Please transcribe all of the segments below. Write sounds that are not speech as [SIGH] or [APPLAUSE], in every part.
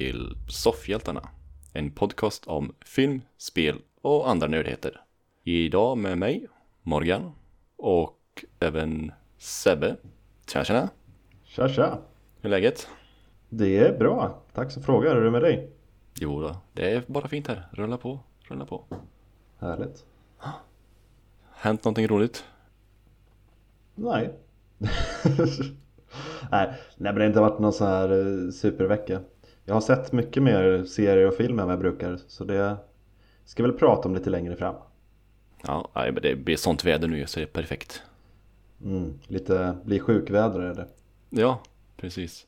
Till Soffhjältarna. En podcast om film, spel och andra nördheter. Idag med mig, Morgan, och även Sebbe. Tjena tjena! Tja tja! Hur är läget? Det är bra. Tack som frågar. Hur är det med dig? Jo då, det är bara fint här. Rulla på, rulla på. Härligt. Hänt någonting roligt? Nej. [LAUGHS] nej, nej men det har inte varit någon sån här eh, supervecka. Jag har sett mycket mer serier och film än vad jag brukar. Så det ska vi väl prata om lite längre fram. Ja, det blir sånt väder nu så det är perfekt. Mm, lite bli sjukväder är det. Ja, precis.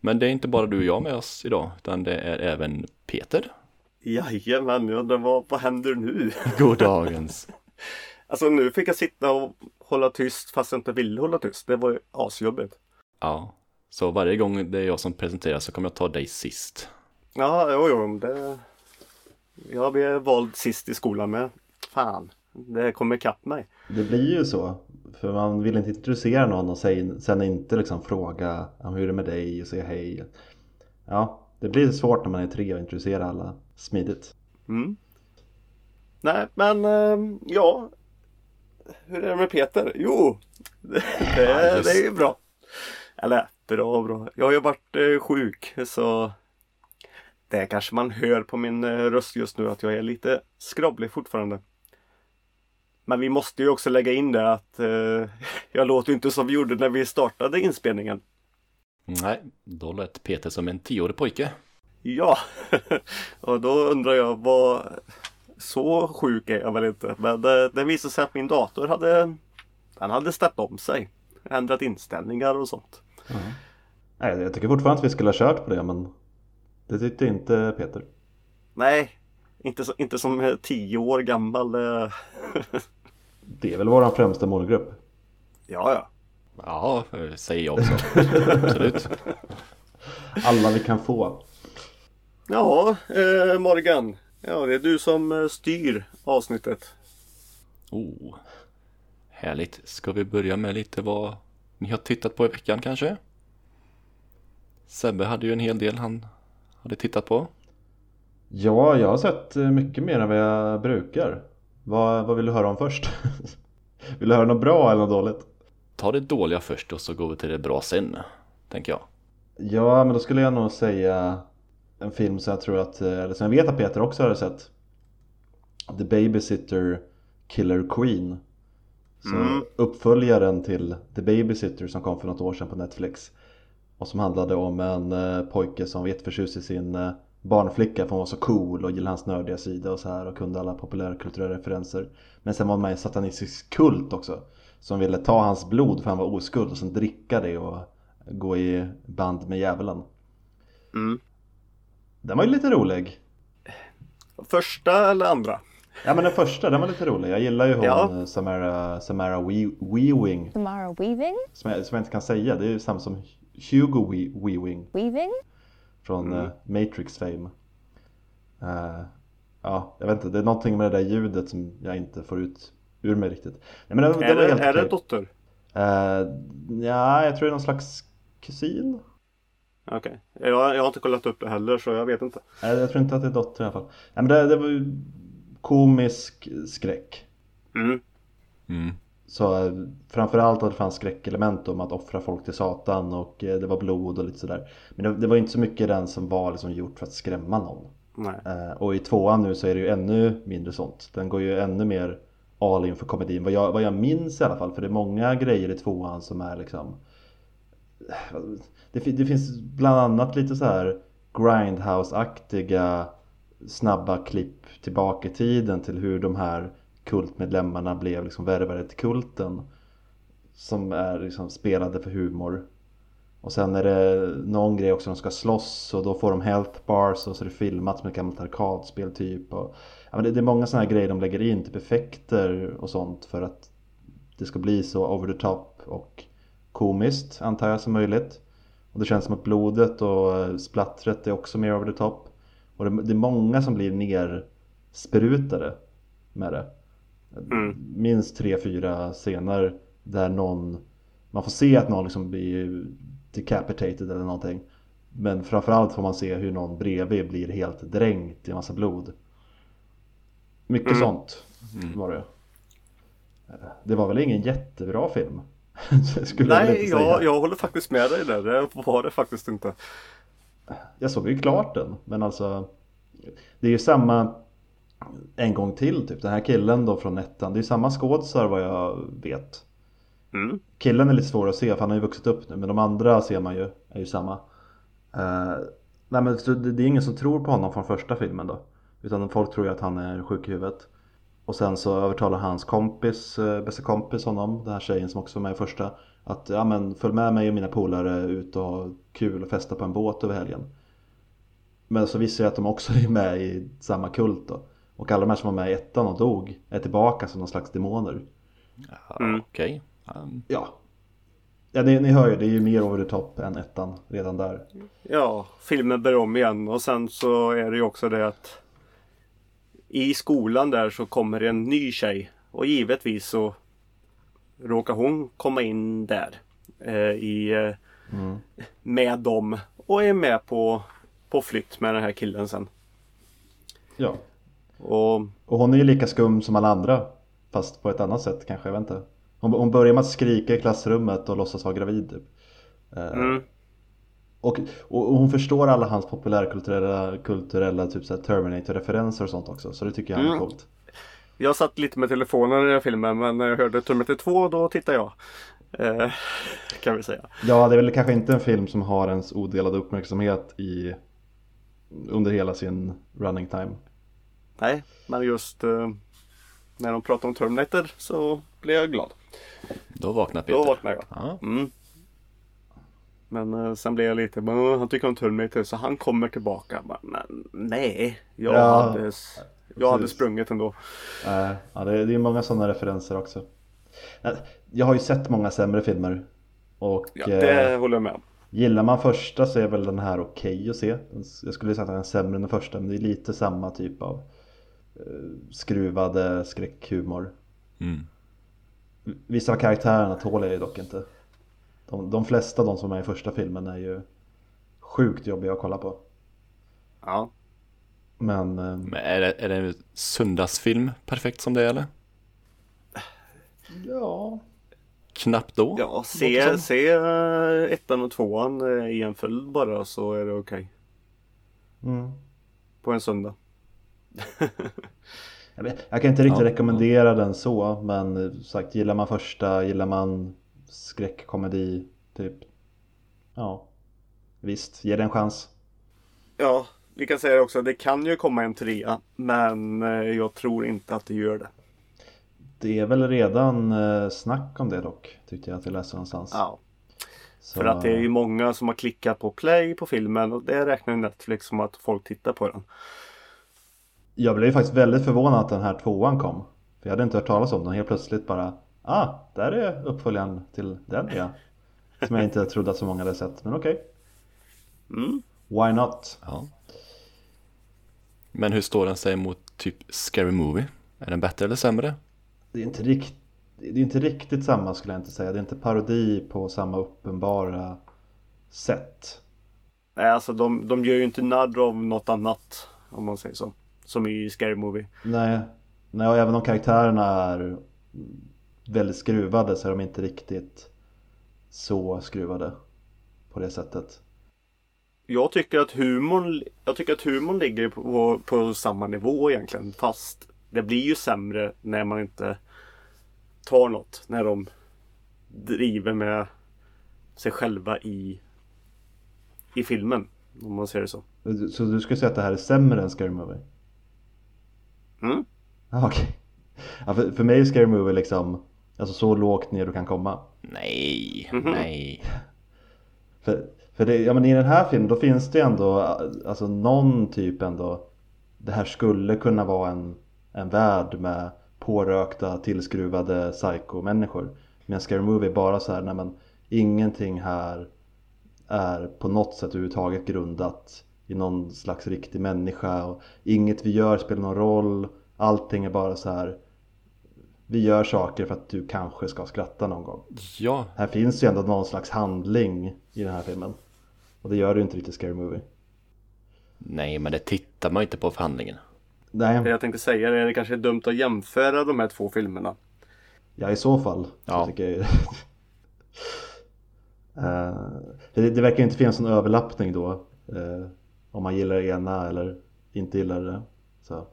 Men det är inte bara du och jag med oss idag, utan det är även Peter. Jajamän, jag undrar vad, vad händer nu? [LAUGHS] Goddagens. [LAUGHS] Alltså nu fick jag sitta och hålla tyst fast jag inte ville hålla tyst. Det var ju asjobbigt. Ja, så varje gång det är jag som presenterar så kommer jag ta dig sist. Ja, jo, jo, det... Jag blev vald sist i skolan med. Fan, det kommer ikapp mig. Det blir ju så. För man vill inte introducera någon och sen, sen inte liksom fråga "Ja, hur är det med dig och säga hej. Ja, det blir svårt när man är tre och introducera alla smidigt. Mm. Nej, men eh, ja. Hur är det med Peter? Jo, det, [LAUGHS] det, Ja, just. det är ju bra. Eller bra bra. Jag har ju varit eh, sjuk så det kanske man hör på min eh, röst just nu att jag är lite skrovlig fortfarande. Men vi måste ju också lägga in det att eh, [LAUGHS] jag låter inte som vi gjorde när vi startade inspelningen. Nej, då lät Peter som en tioårig pojke. Ja, [LAUGHS] och då undrar jag vad så sjuk är jag väl inte. Men det, det visade sig att min dator hade den hade ställt om sig. Ändrat inställningar och sånt. Nej, jag tycker fortfarande att vi skulle ha kört på det men det tyckte inte Peter. Nej, inte, så, inte som tio år gammal. eh. [LAUGHS] Det är väl våran främsta målgrupp. Ja, ja. Ja, säger jag också. Absolut. [LAUGHS] Alla vi kan få. Ja, eh, Morgan. Ja, det är du som eh, styr avsnittet. Oh, härligt. Ska vi börja med lite vad ni har tittat på i veckan kanske? Sebbe hade ju en hel del han hade tittat på. Ja, jag har sett eh, mycket mer än vad jag brukar. Vad, vad vill du höra om först? [LAUGHS] vill du höra något bra eller något dåligt? Ta det dåliga först och så går vi till det bra sen, tänker jag. Ja, men då skulle jag nog säga en film som jag tror att, eh, eller som jag vet att Peter också har sett. The Babysitter Killer Queen. Så Mm. uppföljaren till The Babysitter som kom för något år sedan på Netflix. Och som handlade om en eh, pojke som vet förtjust i sin eh, barnflicka för hon var så cool och gillade hans nördiga sida och så här och kunde alla populärkulturella referenser. Men sen var han med i en satanistisk kult också. Som ville ta hans blod för han var oskuld och sen dricka det och gå i band med djävulen. Mm. Den var ju lite rolig. Första eller andra? Ja men den första, den var lite rolig. Jag gillar ju hon Ja. eh, Samara, Samara We- Weaving. Samara Weaving? Som jag, som jag inte kan säga. Det är ju samma som Hugo We- Weaving. Weaving? Från eh, Matrix fame. Eh, ja, jag vet inte. Det är någonting med det där ljudet som jag inte får ut ur mig riktigt. Nej, men den, Är det, helt är det dotter? Eh, ja, jag tror det är någon slags kusin. Okej. Jag, jag har inte kollat upp det heller så jag vet inte. Nej, jag tror inte att det är dotter i alla fall. Nej, men det, det var ju komisk skräck. Mm. Mm. Så eh, framförallt att det fanns skräckelement om att offra folk till Satan och eh, det var blod och lite sådär. Men det, det var inte så mycket den som var liksom gjort för att skrämma någon. Nej. Eh, och i tvåan nu så är det ju ännu mindre sånt. Den går ju ännu mer all in för komedin. Vad jag, vad jag minns i alla fall. För det är många grejer i tvåan som är liksom det, fin- det finns bland annat lite så här Grindhouse-aktiga snabba klipp tillbaka i tiden till hur de här kultmedlemmarna blev liksom värvade till kulten. Som är liksom spelade för humor. Och sen är det någon grej också de ska slåss och då får de health bars och så är det filmat som ett gammalt arkadspel typ. Och, ja, men det, det är många sådana här grejer de lägger in, typ effekter och sånt för att det ska bli så over the top och komiskt antar jag som möjligt. Och det känns som att blodet och eh, splattret är också mer over the top. Och det, det är många som blir nersprutade med det. Mm. Minst tre, fyra scener där någon man får se att någon liksom blir decapitated eller någonting. Men framförallt får man se hur någon bredvid blir helt dränkt i massa blod. Mycket Mm. sånt var det. Det var väl ingen jättebra film? [LAUGHS] Jag Nej, säga. jag, jag håller faktiskt med dig där. Det var det faktiskt inte. Jag såg ju klart den, men alltså Det är ju samma En gång till typ, den här killen då från ettan Det är ju samma skådisar vad jag vet. Mm. Killen är lite svår att se för han har ju vuxit upp nu Men de andra ser man ju, är ju samma. Eh, Nej men det, är ingen som tror på honom från första filmen då Utan folk tror ju att han är sjuk i huvudet. Och sen så övertalar hans kompis, eh, bästa kompis honom Den här tjejen som också var med i första Att ja men följ med mig och mina polare ut och kul och festa på en båt över helgen. Men så visar jag att de också är med i samma kult då. Och alla de här som var med i ettan och dog är tillbaka som någon slags demoner. Ja, Mm. Okej. Um, Ja. Ja ni, ni hör ju, det är ju mer over the top än ettan redan där. Ja, filmen börjar om igen. Och sen så är det ju också det att i skolan där så kommer en ny tjej. Och givetvis så råkar hon komma in där eh, i, eh, Mm. med dem och är med på, på flytt med den här killen sen. Ja Och Och hon är ju lika skum som alla andra Fast på ett annat sätt kanske, jag vet inte Hon, hon börjar med att skrika i klassrummet och låtsas vara gravid typ. Eh, mm, och, och hon förstår alla hans populärkulturella kulturella, typ Terminator-referenser och sånt också Så det tycker jag är Mm. coolt jag satt lite med telefonen i den här filmen men när jag hörde Terminator 2 då tittade jag. Eh, kan vi säga. Ja, det är väl kanske inte en film som har ens odelade uppmärksamhet i Under hela sin running time Nej, men just eh, när de pratar om Terminator så blev jag glad. då vaknar Peter. Då vaknade jag. Ja. Mm. Men eh, sen blev jag lite, men han tycker om Terminator så han kommer tillbaka. Men nej, jag, Ja, hade, jag hade sprungit ändå. Eh, Ja, det är, det är många sådana referenser också Eh, Jag har ju sett många sämre filmer Och Ja, eh, det håller jag med om. Gillar man första så är väl den här okej att se. Jag skulle säga att den är sämre än den första men det är lite samma typ av eh, skruvade skräckhumor. Mm. Vissa av karaktärerna tål jag ju dock inte. De, de flesta av de som är i första filmen är ju sjukt jobbiga att kolla på. Ja. Men Men är det, är det en söndagsfilm perfekt som det är eller? ja, Knappt då? Ja, se, se eh, ettan och tvåan eh, i en följd bara så är det okej. mm. På en söndag. [LAUGHS] jag, vet, jag kan inte riktigt Ja, rekommendera den så men eh, sagt gillar man första, gillar man skräckkomedi typ. Ja, visst, ge det en chans. Ja, vi kan säga det också. Det kan ju komma en trea. Men eh, jag tror inte att det gör det. Det är väl redan eh, snack om det dock, tyckte jag att jag läste någonstans. Ja. Så, För att det är ju många som har klickat på play på filmen och det räknar ju Netflix som att folk tittar på den. Jag blev ju faktiskt väldigt förvånad att den här tvåan kom. För jag hade inte hört talas om den, helt plötsligt bara Ah, där är uppföljaren till den ja. Som jag inte trodde att så många hade sett, men okej. Mm. Why not? Ja. Men hur står den sig mot typ Scary Movie? Är den bättre eller sämre? Det är inte, rikt, det är inte riktigt samma skulle jag inte säga. Det är inte parodi på samma uppenbara sätt. Nej, alltså de, de gör ju inte narr av något annat. Om man säger så. Som i Scary Movie. Nej, nej och även om karaktärerna är väldigt skruvade så är de inte riktigt så skruvade på det sättet. Jag tycker att humorn, jag tycker att humorn ligger på, på samma nivå egentligen. Fast det blir ju sämre när man inte tar något. När de driver med sig själva i, i filmen. Om man säger det så. Så du skulle säga att det här är sämre än Scary Movie? Mm. Ja, Okej. Ja, för, för mig är Scary Movie liksom Alltså så lågt ner du kan komma. Nej, Mhm. nej. För, för det, ja men i den här filmen då finns det ändå Alltså någon typ ändå Det här skulle kunna vara en, en värld med pårökta tillskruvade psycho-människor. Men Scary Movie är bara så här, nej men ingenting här är på något sätt överhuvudtaget grundat i någon slags riktig människa och inget vi gör spelar någon roll. Allting är bara så här vi gör saker för att du kanske ska skratta någon gång. Ja, Här finns ju ändå någon slags handling i den här filmen. Och det gör det ju inte riktigt Scary Movie. Nej, men det tittar man ju inte på förhandlingen. Det Nej, jag tänkte säga är att det kanske är dumt att jämföra de här två filmerna. ja i så fall. Så Ja. tycker jag [LAUGHS] Eh, det, det verkar inte finnas någon överlappning då. eh, om man gillar det ena eller inte gillar det. Så,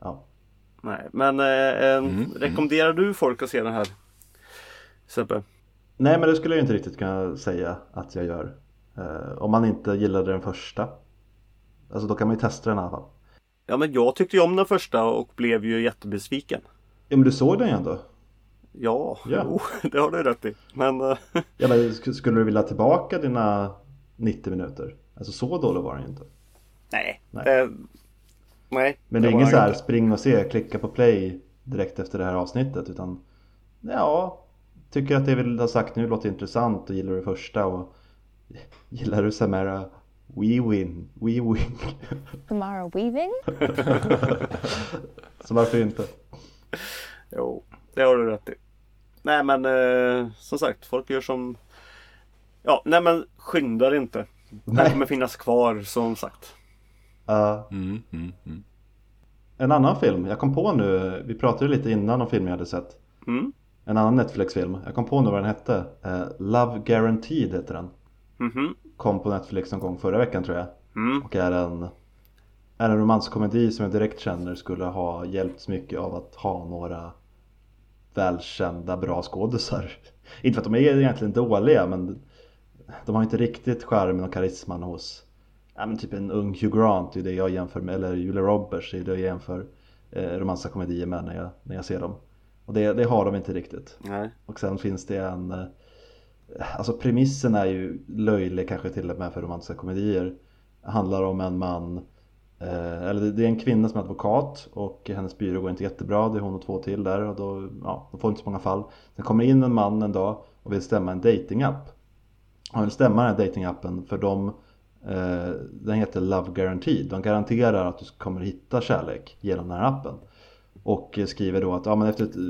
ja. Nej, men eh, eh, Mm, rekommenderar du folk att se den här? Sebbe? Nej men det skulle jag inte riktigt kunna säga att jag gör. Eh, om man inte gillade den första. Alltså då kan man ju testa den i alla fall. Ja men jag tyckte ju om den första och blev ju jättebesviken. Ja men du såg den ju ändå. Ja, Ja. Jo, [LAUGHS] det har du rätt i. Men eh, Ja, men sk- skulle du vilja tillbaka dina 90 minuter? Alltså så dålig var den ju inte. nej. Nej. Det, nej. Men det är ingen så här inte. spring och se, klicka på play direkt efter det här avsnittet utan ja, tycker att det vi har sagt nu låter intressant och gillar du första och gillar du Samara We win, we win. Samara Weaving? Så varför inte? Jo, det har du rätt i. Nej men eh, som sagt, folk gör som... Ja, nej men skynda dig inte. Den Nej. kommer finnas kvar som sagt. Uh, Mm, mm, mm. en annan film, jag kom på nu, vi pratade lite innan om filmer jag hade sett. Mm. En annan Netflix-film, jag kom på nu vad den hette. Eh, Love Guaranteed heter den. Mhm. Kom på Netflix någon gång förra veckan tror jag. Mm. Och är en, är en romanskomedi som jag direkt känner skulle ha hjälpts mycket av att ha några välkända bra skådisar. [LAUGHS] Inte för att de är egentligen dåliga men de har inte riktigt charmen och karisman hos ja, men typ en ung Hugh Grant är det jag jämför med, eller Julia Roberts är det jag jämför eh, romantiska komedier med när jag, när jag ser dem. Och det, det har de inte riktigt. Nej. Och sen finns det en eh, Alltså premissen är ju löjlig kanske till och med för romantiska komedier. Det handlar om en man eh, Eller det- är en kvinna som är advokat och hennes byrå går inte jättebra. Det är hon och två till där och då, ja, de får inte så många fall. Sen kommer in en man en dag och vill stämma en datingapp. Han vill stämma den här datingappen för de eh, Den heter Love Guaranteed. De garanterar att du kommer hitta kärlek genom den här appen. Och skriver då att ja, men efter ett, eh,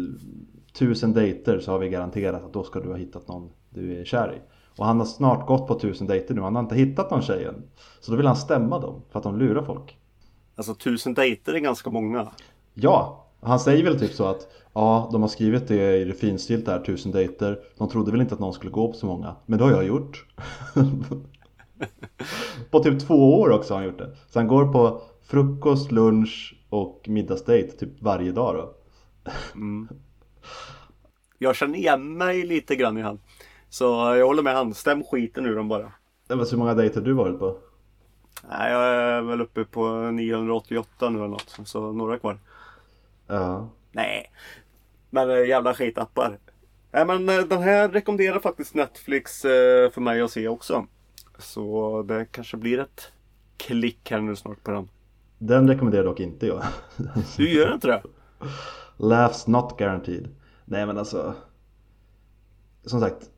tusen dejter så har vi garanterat att då ska du ha hittat någon du är kär i. Och han har snart gått på tusen dejter nu, han har inte hittat någon tjej än. Så då vill han stämma dem för att de lurar folk. Alltså tusen dejter är ganska många. Ja, han säger väl typ så att ja, de har skrivit det i det finstilta här, tusen dejter. De trodde väl inte att någon skulle gå på så många, men det har jag gjort. [LAUGHS] på typ två år också har han gjort det. Så han går på frukost, lunch och middagsdejt typ varje dag då. Jag känner igen mig lite grann i han. Så jag håller med han. Stäm skiten ur dem bara. Det var så många dejter har du varit på? Nej, jag är väl uppe på 988 nu eller något. Så några kvar. Ja. Nej. Men äh, jävla skitappar. Nej men eh, den här rekommenderar faktiskt Netflix eh, för mig att se också. Så det kanske blir ett klick här nu snart på den. Den rekommenderar dock inte jag. [LAUGHS] Du gör inte det? Laughs not guaranteed. Nej men alltså. Som sagt.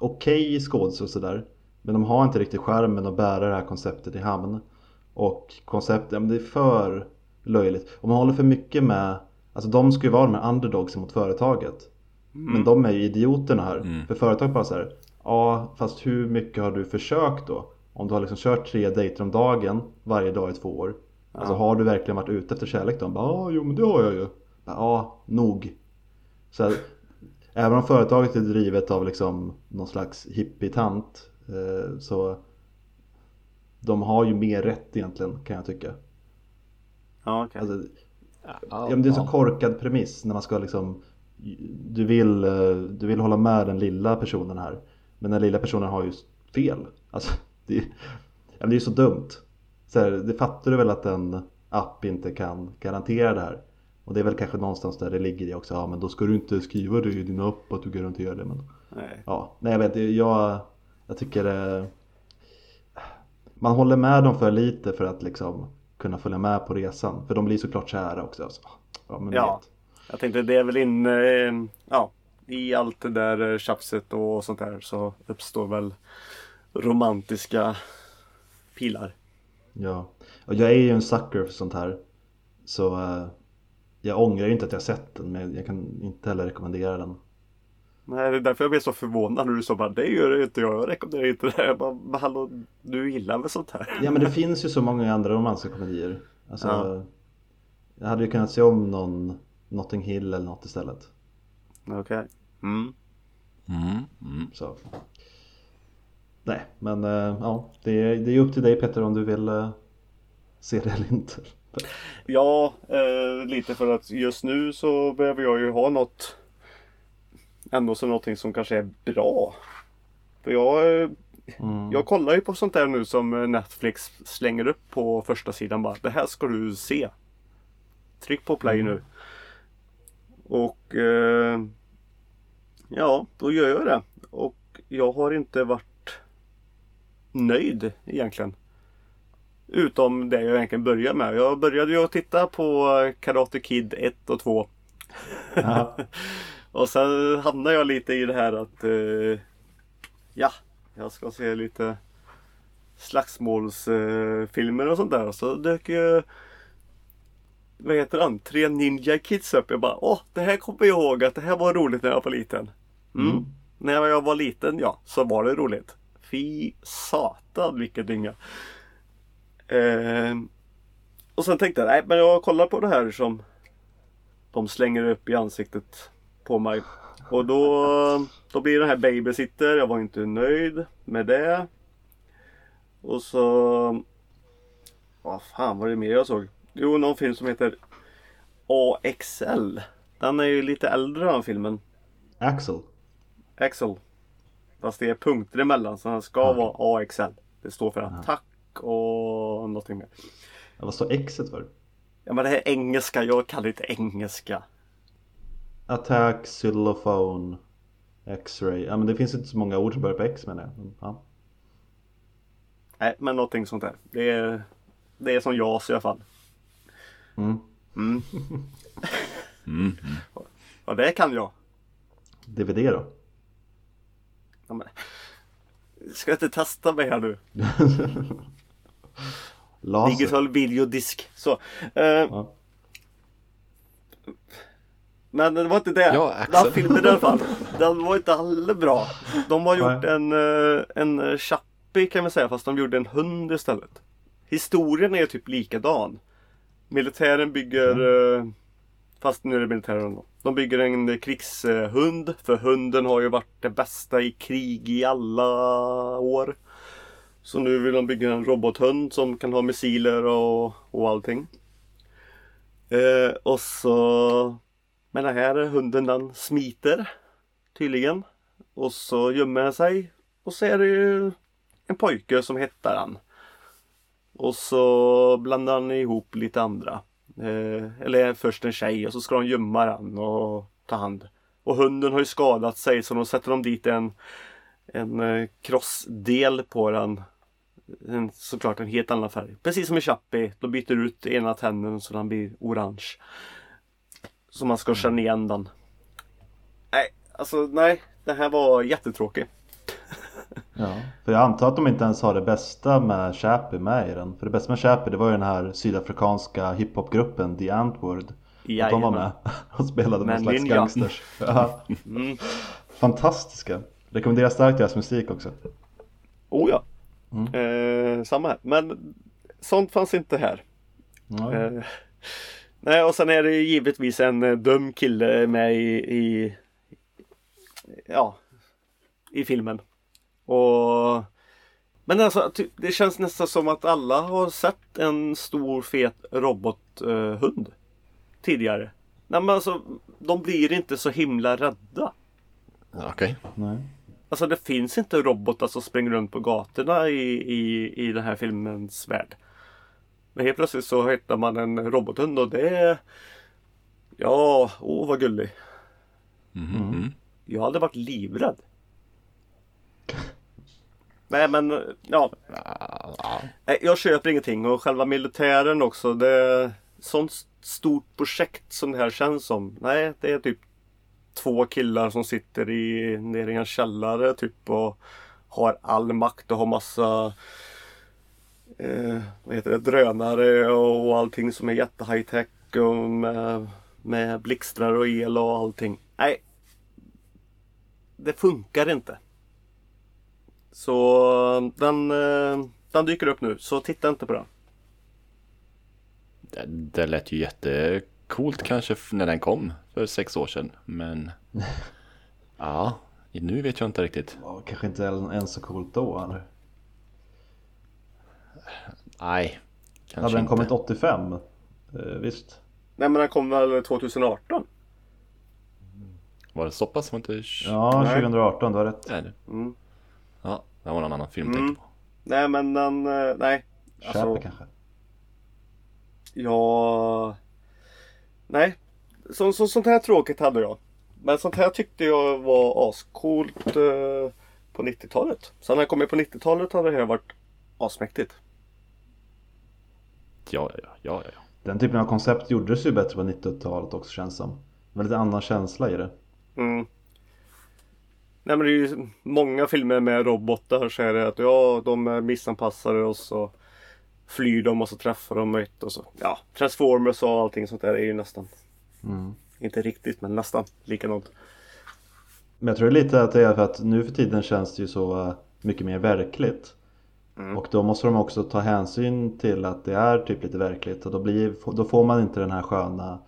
Okej okay skådis och sådär. Men de har inte riktigt skärmen att bära det här konceptet i hamn. Och konceptet, ja men det är för löjligt. Och man håller för mycket med. Alltså de ska ju vara de här underdogsen mot företaget. Men de är ju idioterna här. För företaget bara så här. Ja fast hur mycket har du försökt då? Om du har liksom kört tre dejter om dagen varje dag i två år. Alltså har du verkligen varit ute efter kärlek då? Ja, jo men det har jag ju. Ja, nog. Så här, även om företaget är drivet av liksom någon slags hippietant eh, så de har ju mer rätt egentligen kan jag tycka. Ja, okej. Alltså, ja, det är en så korkad premiss när man ska liksom du vill, eh, du vill hålla med den lilla personen här men den lilla personen har ju fel. Alltså, [LAUGHS] det, ja, men det är ju så dumt. Så här, det fattar du väl att en app inte kan garantera det här. Och det är väl kanske någonstans där det ligger i också. Ja men då ska du inte skriva det i din app att du garanterar det. Men Nej. ja, nej jag vet jag, jag tycker det, man håller med dem för lite för att liksom kunna följa med på resan. För de blir såklart kära också. Så, ja, men Ja. vet. Jag tänkte det är väl in, eh, ja, i allt det där eh, tjafset och sånt där så uppstår väl romantiska pilar. Ja, och jag är ju en sucker för sånt här. Så eh, jag ångrar ju inte att jag sett den men jag kan inte heller rekommendera den. Nej, det är därför jag blev så förvånad när du sa bara det gör inte jag, jag rekommenderar inte det. Jag bara, men hallå, du gillar väl sånt här? Ja men det finns ju så många andra romantiska komedier. Alltså, Ja. Jag hade ju kunnat se om någon Notting Hill eller något istället. Okej. Mm. Mm, mm. Så. Nej, men eh, ja, det är, det är upp till dig Peter om du vill eh, se det eller inte. Ja, eh, lite för att just nu så behöver jag ju ha något Ändå som någonting som kanske är bra. För jag, eh, Mm. jag kollar ju på sånt där nu som Netflix slänger upp på första sidan bara. Det här ska du se. Tryck på play nu. Och eh, Ja, då gör jag det. Och jag har inte varit nöjd egentligen. Utom det jag egentligen började med. Jag började ju att titta på Karate Kid 1 och 2. Ja. [LAUGHS] Och sen hamnade jag lite i det här att eh, Ja, jag ska se lite slagsmålsfilmer eh, och sånt där. Och så dök ju Vad heter han? Tre Ninja Kids upp. Jag bara åh, det här kommer jag ihåg att det här var roligt när jag var liten. Mm. Mm. När jag var liten, ja, så var det roligt. Fy satan vilken dynga. Eh, och sen tänkte jag, nej men jag kollar på det här som de slänger upp i ansiktet på mig. Och då, då blir det här babysitter. Jag var inte nöjd med det. Och så... Vad fan var det mer jag såg? Jo, någon film som heter AXL. Den är ju lite äldre den filmen. Axel. Axel. Fast det är punkter emellan så den ska Okej. vara AXL. Det står för attack och någonting mer. Ja, vad står Xet för? Ja men det här är engelska, jag kan inte engelska. Attack, xylophone, X-ray. Ja men det finns inte så många ord som börjar på X menar jag. Men, Ja. Nej men någonting sånt där. Det är, det är som JAS i alla fall. Mm. Mm. [LAUGHS] Mm. Ja det kan jag. DVD då? Ja, men... Ska jag inte testa mig här nu? [LAUGHS] Laser. Digital videodisk. Så. Eh, Ja. Men det var inte det. Ja. Den filmen i alla fall. Den var inte heller bra. De har gjort Nej. en, eh, en chappie kan man säga fast de gjorde en hund istället. Historien är typ likadan. Militären bygger eh, Fast nu är det militären då. De bygger en krigshund. För hunden har ju varit det bästa i krig i alla år. Så nu vill de bygga en robothund som kan ha missiler och, och allting. Eh, och så Men den här hunden den smiter Tydligen. Och så gömmer den sig. Och så är det ju en pojke som hittar han. Och så blandar han ihop lite andra. Eh, eller först en tjej och så ska de gömma den och ta hand. Och hunden har ju skadat sig så de sätter de dit en en eh, krossdel på den. En, såklart en helt annan färg. Precis som i Chappie. De byter ut ena tänden så den blir orange. Så man ska känna igen den. Nej, alltså nej. Det här var jättetråkigt. [LAUGHS] Ja, för jag antar att de inte ens har det bästa med Chappie med i den. För det bästa med Chappie det var ju den här sydafrikanska hiphopgruppen The Antwoord. Att de var med [LAUGHS] och spelade Med slags gangsters. [LAUGHS] Ja. Mm. Fantastiska. Rekommenderar starkt deras musik också. Oh ja. Mm. Eh, samma här. Men sånt fanns inte här. Ja. Eh, nej, och sen är det givetvis en eh, dum kille med i, i ja, i filmen. Och men alltså, det känns nästan som att alla har sett en stor fet robothund eh, tidigare. Nej men alltså, de blir inte så himla rädda. Okej. Nej. Alltså det finns inte robotar som springer runt på gatorna i, i, i den här filmens värld. Men helt plötsligt så hittar man en robothund och det är... Ja, åh vad gullig. Mhm, mm. Jag hade varit livrädd. Nej men, ja. Jag köper ingenting och själva militären också. Det är sånt stort projekt som det här känns som. Nej, det är typ två killar som sitter i, nere i en källare typ och har all makt och har massa eh, vad heter det, drönare och allting som är jätte high tech och med, med blixtrar och el och allting. Nej. det funkar inte. Så den, eh, den dyker upp nu, så titta inte på den. Det, det lät ju jättecoolt kanske när den kom för sex år sedan. Men [LAUGHS] ja, nu vet jag inte riktigt. Ja, kanske inte ens så coolt då eller? Nej, kanske Hade den inte. kommit 85? Eh, visst. Nej men den kom väl 2018? Var det så pass? Var inte... Ja, Nej. 2018, du har rätt. Nej, det- Mm. Ja, det var någon annan film Mm. tänkte på. Nej men den, eh, nej. Köper Alltså, kanske. ja... Nej. Så, så, sånt här tråkigt hade jag. Men sånt här tyckte jag var ascoolt eh, på 90-talet. Så när jag kom på 90-talet hade det här varit asmäktigt. Ja, ja, ja, ja. Den typen av koncept gjordes ju bättre på 90-talet också känns som. Lite annan känsla i det. Mm. Nej men det är ju många filmer med robotar så är det att ja, de är missanpassade och så flyr de och så träffar de ett och så. Ja, Transformers och allting sånt där är ju nästan, Mm. inte riktigt men nästan likadant. Men jag tror lite att det är för att nu för tiden känns det ju så eh, mycket mer verkligt. Mm. Och då måste de också ta hänsyn till att det är typ lite verkligt och då, blir, då får man inte den här sköna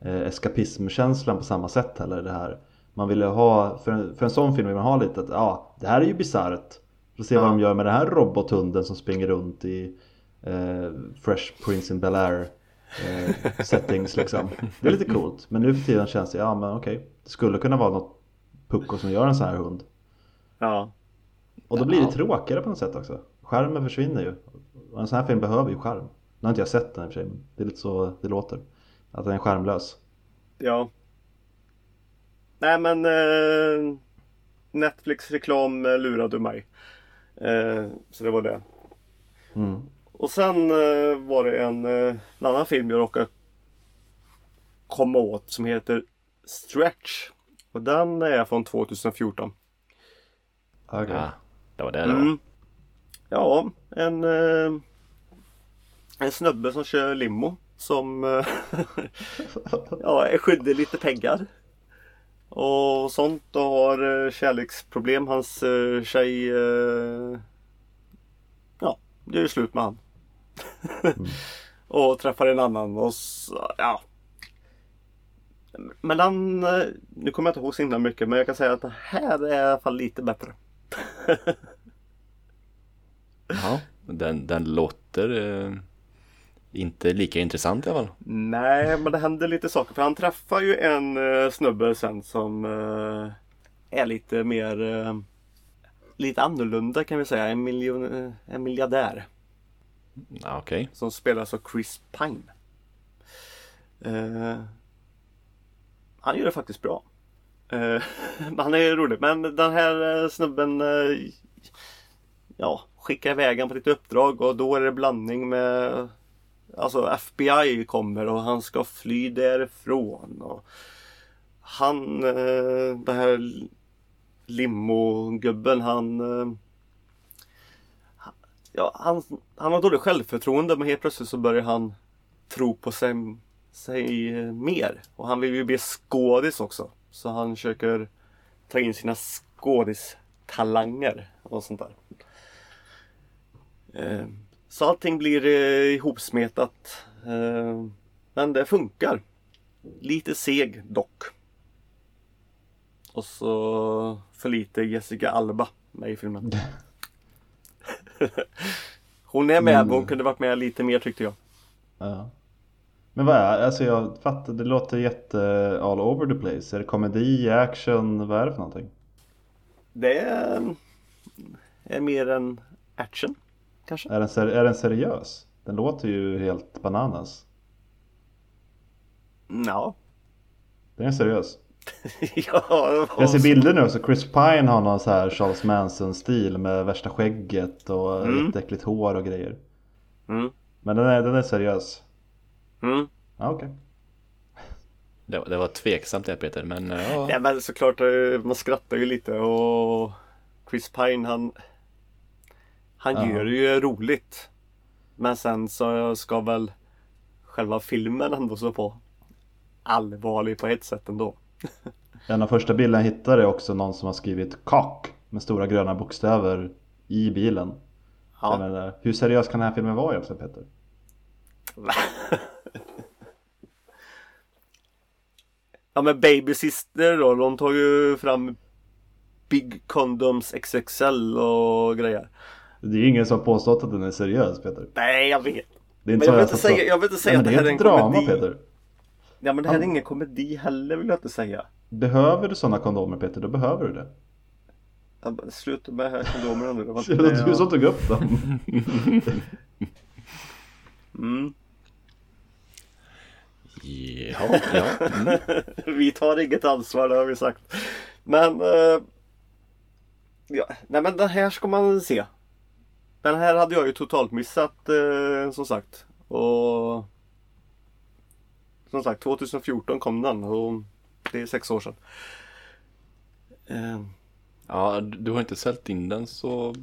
eh, eskapismkänslan på samma sätt heller. Det här. Man vill ju ha, för en, för en sån film vill man ha lite att ja, det här är ju bisarrt. Får se vad Ja. de gör med den här robothunden som springer runt i eh, Fresh Prince in Bel-Air eh, [LAUGHS] settings liksom. Det är lite coolt. Men nu för tiden känns det, ja men okej. Det skulle kunna vara något pucko som gör en sån här hund. Ja, Och då blir det tråkigare på något sätt också. Skärmen försvinner ju. Och en sån här film behöver ju skärm. Nu har inte jag sett den i och för sig, men det är lite så det låter. Att den är skärmlös. ja. Nej men eh, Netflix reklam eh, lurade mig. Eh, så det var det. Mm. Och sen eh, var det en, eh, en annan film jag råkade komma åt som heter Stretch. Och den är från 2014. Okej. ja det var det. Mm. Ja, en, eh, en snubbe som kör limo. Som eh, [LAUGHS] ja, är skyldig lite pengar. Och sånt och har eh, kärleksproblem. Hans tjej ja, det är ju slut med han. [LAUGHS] och träffar en annan och så, ja. Men den, eh, nu kommer jag inte ihåg så himla mycket men jag kan säga att det här är i alla fall lite bättre. [LAUGHS] Ja, den, den låter eh, inte lika intressant i alla fall. Nej, men det händer lite saker. För han träffar ju en uh, snubbe sen som eh, är lite mer eh, lite annorlunda kan vi säga. En, miljon, eh, en miljardär Okay. Okej, som spelas av Chris Pine. Uh, han gör det faktiskt bra. [LAUGHS] Uh, han är rolig. Men den här eh, snubben uh, ja, skickar iväg på lite uppdrag och då är det blandning med Alltså FBI kommer och han ska fly därifrån. Och han, den här limogubben, han Ja, han, han har dåligt självförtroende men helt plötsligt så börjar han tro på sig, sig mer. Och han vill ju bli skådis också. Så han försöker ta in sina skådistalanger och sånt där. Eh, så allting blir eh, ihopsmetat. Eh, men det funkar. Lite seg dock. Och så för lite Jessica Alba med i filmen. [LAUGHS] [LAUGHS] Hon är med Men- men hon kunde varit med lite mer tyckte jag. Ja. Men vad är Alltså jag fattar, det låter jätte all over the place. Är det komedi, action, vad är det för någonting? Det är, är mer en action kanske. Är den, ser- är den seriös? Den låter ju helt bananas. Ja. Den är seriös. [LAUGHS] ja Jag ser bilder nu så Chris Pine har någon så här Charles Manson-stil med värsta skägget och Mm. jätteäckligt hår och grejer. Mm. Men den är, den är seriös. Mm. Ja, okej. det, var- det var tveksamt det Peter, men eh, ja. Ja men såklart, eh, man skrattar ju lite och Chris Pine han Han Ja. gör det ju roligt. Men sen så ska väl själva filmen ändå så på allvarlig på ett sätt ändå. [LAUGHS] En av första bilderna jag hittade är också någon som har skrivit cock med stora gröna bokstäver i bilen. Ja. menar, hur seriös kan den här filmen vara egentligen Peter? ja men Baby Sister då, de tar ju fram Big Condoms XXL och grejer. Det är ju ingen som har påstått att den är seriös Peter. Nej jag vet. Det är inte Men jag vill inte säga, jag vill inte säga Nej, att det här är en drama komedi. Peter. Ja men det här är ingen komedi heller vill jag inte säga. Behöver du sådana kondomer Peter, då behöver du det. Ja, men Sluta med här kondomerna nu. [LAUGHS] Det var Det du som tog upp dem. [LAUGHS] mm. Ja, ja. Mm. [LAUGHS] Vi tar inget ansvar, det har vi sagt. Men... eh, ja, nej men den här ska man se. Den här hade jag ju totalt missat eh, som sagt. Och... Som sagt 2014 kom den och det är sex år sedan. Eh, ja, du har inte sällt in den så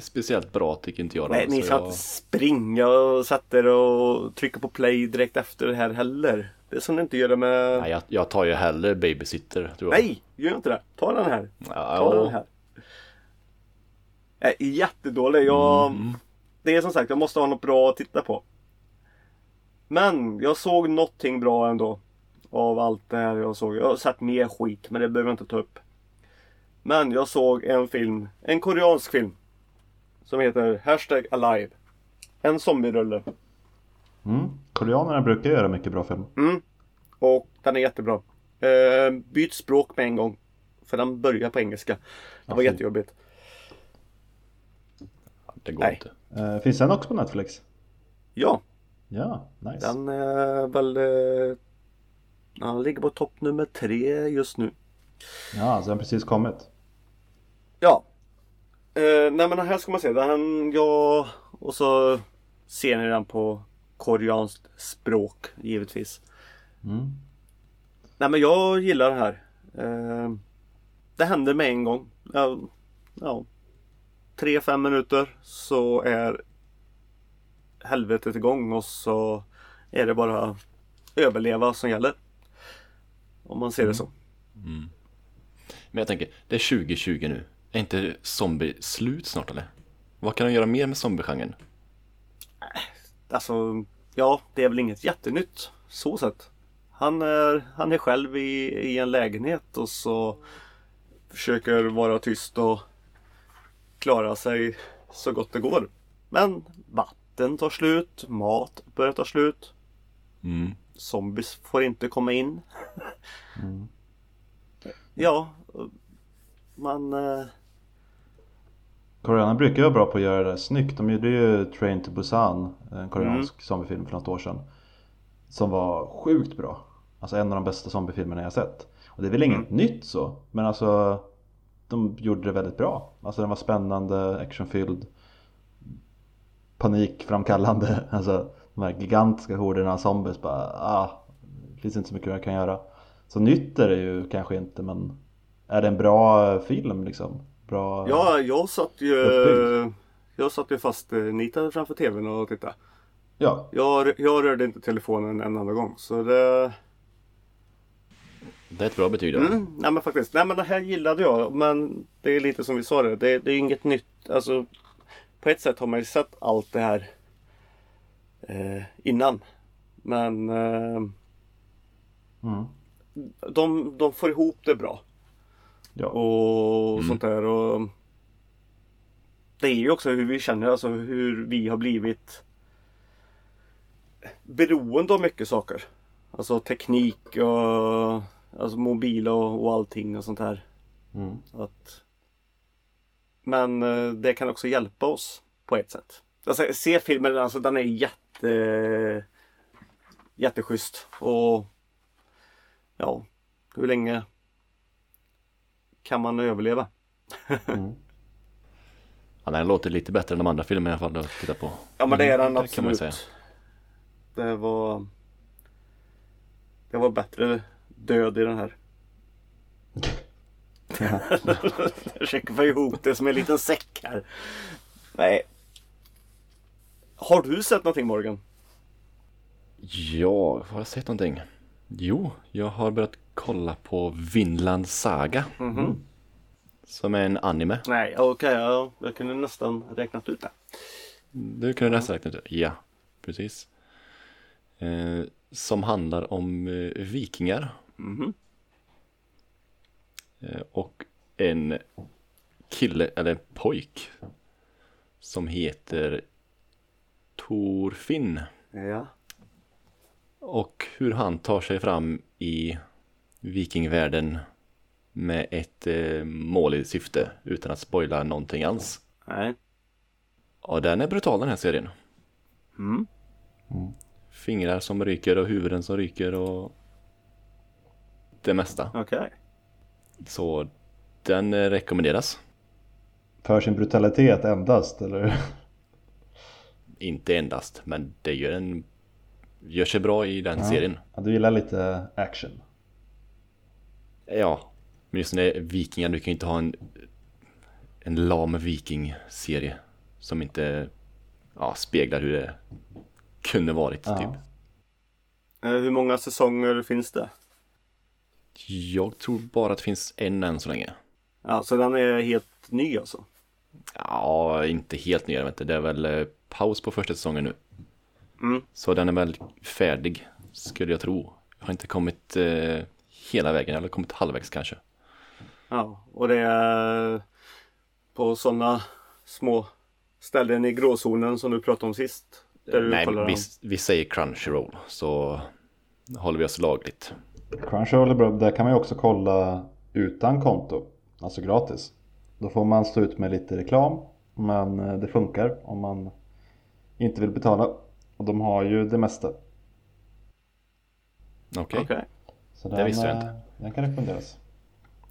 speciellt bra tycker inte jag. nej, ni ska jag... inte springa och sätta er och trycka på play direkt efter det här heller. Det är som ni inte gör det med... Nej, jag, jag tar ju hellre babysitter. Nej, gör inte det. Ta den här. Ja, Ta den här. Jag är jättedålig. Jag, Mm. Det är som sagt, jag måste ha något bra att titta på. Men jag såg någonting bra ändå. Av allt det här jag såg. Jag har sett mer skit, men det behöver jag inte ta upp. Men jag såg en film, en koreansk film. Som heter Hashtag Alive. En zombierulle. Mm. Koreanerna brukar göra mycket bra film. Mm. Och den är jättebra. Eh, byt språk med en gång. För den börjar på engelska. Det var jättejobbigt. Det går Nej. inte. Eh, finns den också på Netflix? Ja, Ja, nice. den är väl... Eh, den ligger på topp nummer tre just nu. Ja, så den har precis kommit. Ja. Eh, nej men här ska man se. Den, ja, och så ser ni den på koreanskt språk givetvis. Mm. Nej men jag gillar det här. Eh, det händer med en gång. Ja, ja. Tre, fem minuter så är helvetet igång och så är det bara överleva som gäller. Om man ser det så. Men jag tänker, det är 2020 nu. Är inte zombie slut snart eller? Vad kan de göra mer med zombiegenren? Alltså, ja, det är väl inget jättenytt så sett. Han är, han är själv i, i en lägenhet och så försöker vara tyst och klara sig så gott det går. Men vatten tar slut, mat börjar ta slut. Mm. Zombies får inte komma in. [LAUGHS] Ja, man... eh, Koreanerna brukar vara bra på att göra det snyggt. De gjorde ju Train to Busan, en koreansk zombiefilm för något år sedan. Som var sjukt bra. Alltså en av de bästa zombiefilmerna jag sett. Och det är väl inget nytt så, men alltså de gjorde det väldigt bra. Alltså den var spännande, actionfylld, panikframkallande. [LAUGHS] Alltså de här gigantiska horderna av zombies bara, ah, det finns inte så mycket jag kan göra. Så nytt är det ju kanske inte, men är det en bra film liksom? Bra... Ja, jag satt ju... Jag satt ju fast eh, nitad framför tvn och tittade. ja. Jag, jag rörde inte telefonen en enda gång. Så det... Det är ett bra betyg då. Mm, nej men faktiskt. Nej men det här gillade jag. Men det är lite som vi sa det. Det, det är inget nytt. Alltså på ett sätt har man ju sett allt det här eh, innan. Men eh, Mm. de, de får ihop det bra. Ja. Och sånt där. Och det är ju också hur vi känner, alltså hur vi har blivit beroende av mycket saker. Alltså teknik och alltså mobil och, och allting och sånt här. Mm. Att... Men eh, det kan också hjälpa oss på ett sätt. Alltså, se filmen, alltså den är jätte jätteschysst. Och ja, hur länge kan man överleva? [LAUGHS] Ja, den låter lite bättre än de andra filmerna i alla fall att titta på. Ja men det är den Mm, det absolut. Det var Det var bättre död i den här. [LAUGHS] Jag försöker få ihop det som en liten säck här. Nej. Har du sett någonting Morgan? Ja, har jag sett någonting? Jo, jag har börjat kolla på Vinland Saga. Mhm. Som är en anime. Nej, okej, ja, jag kunde nästan räknat ut det. Du kunde nästan räkna ut det. Ja, precis. Eh, som handlar om eh, vikingar. Mhm. Eh, och en kille, eller en pojk. Som heter Torfinn. Ja. Och hur han tar sig fram i vikingvärlden med ett eh, mål i syfte utan att spoila någonting alls. Nej. Ja, den är brutal den här serien. Mm. Fingrar som ryker och huvuden som ryker och det mesta. Okej. Så den eh, rekommenderas. För sin brutalitet endast eller? Inte endast, men det gör, en, gör sig bra i den Ja. serien. Ja, du gillar lite action. Ja, men just när det är vikingar, du kan ju inte ha en, en lam viking-serie som inte ja, speglar hur det kunde varit Ja. typ. Eh, Hur många säsonger finns det? Jag tror bara att det finns en än så länge. Ja, så den är helt ny alltså? Ja, inte helt nya, vet du. det är väl eh, paus på första säsongen nu. Mm. Så den är väl färdig, skulle jag tro. Jag har inte kommit eh, hela vägen, eller kommit halvvägs kanske. Ja, och det är på sådana små ställen i gråzonen som du pratade om sist? Nej, vi, vi säger Crunchyroll, så håller vi oss lagligt. Crunchyroll är bra, där kan man ju också kolla utan konto. Alltså gratis. Då får man stå ut med lite reklam. Men eh, det funkar om man inte vill betala. Och de har ju det mesta. Okej. Okej. Så Det visste jag eh, inte. Den kan rekommenderas.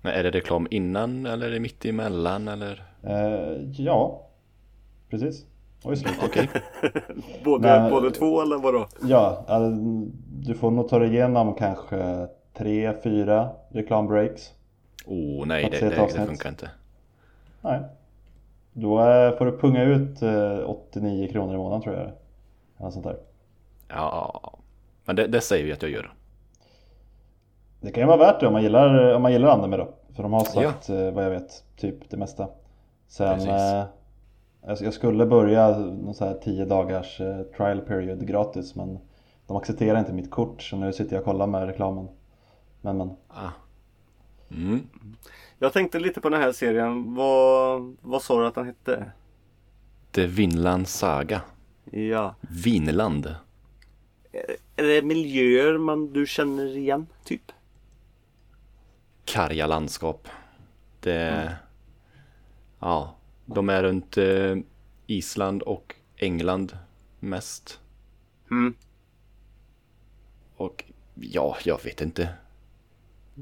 Men är det reklam innan eller är det mitt emellan eller? Eh, ja, precis. Slutet. Okej. [LAUGHS] Både, Nej. både två eller vadå? Ja, eh, du får nog ta dig igenom kanske tre, fyra reklambreaks. Oh nej, det, det, det funkar inte. Nej. Då eh, får du punga ut eh, 89 kronor i månaden tror jag. Eller sånt där. Ja, men det, det säger vi att jag gör. Det kan ju vara värt det om man gillar, om man gillar anime då. För de har sagt, eh, vad jag vet, typ det mesta. Sen, Precis. Eh, jag, skulle börja någon så här 10 dagars eh, trial period gratis men de accepterar inte mitt kort så nu sitter jag och kollar med reklamen. Men men, Ah. Mm. Jag tänkte lite på den här serien. Vad, vad sa du att den hette? The Vinland Saga. Ja. Vinland. Är det miljöer man du känner igen, typ? Karga landskap. Det... Ja, de är runt eh, Island och England mest. Mm. Och ja, jag vet inte.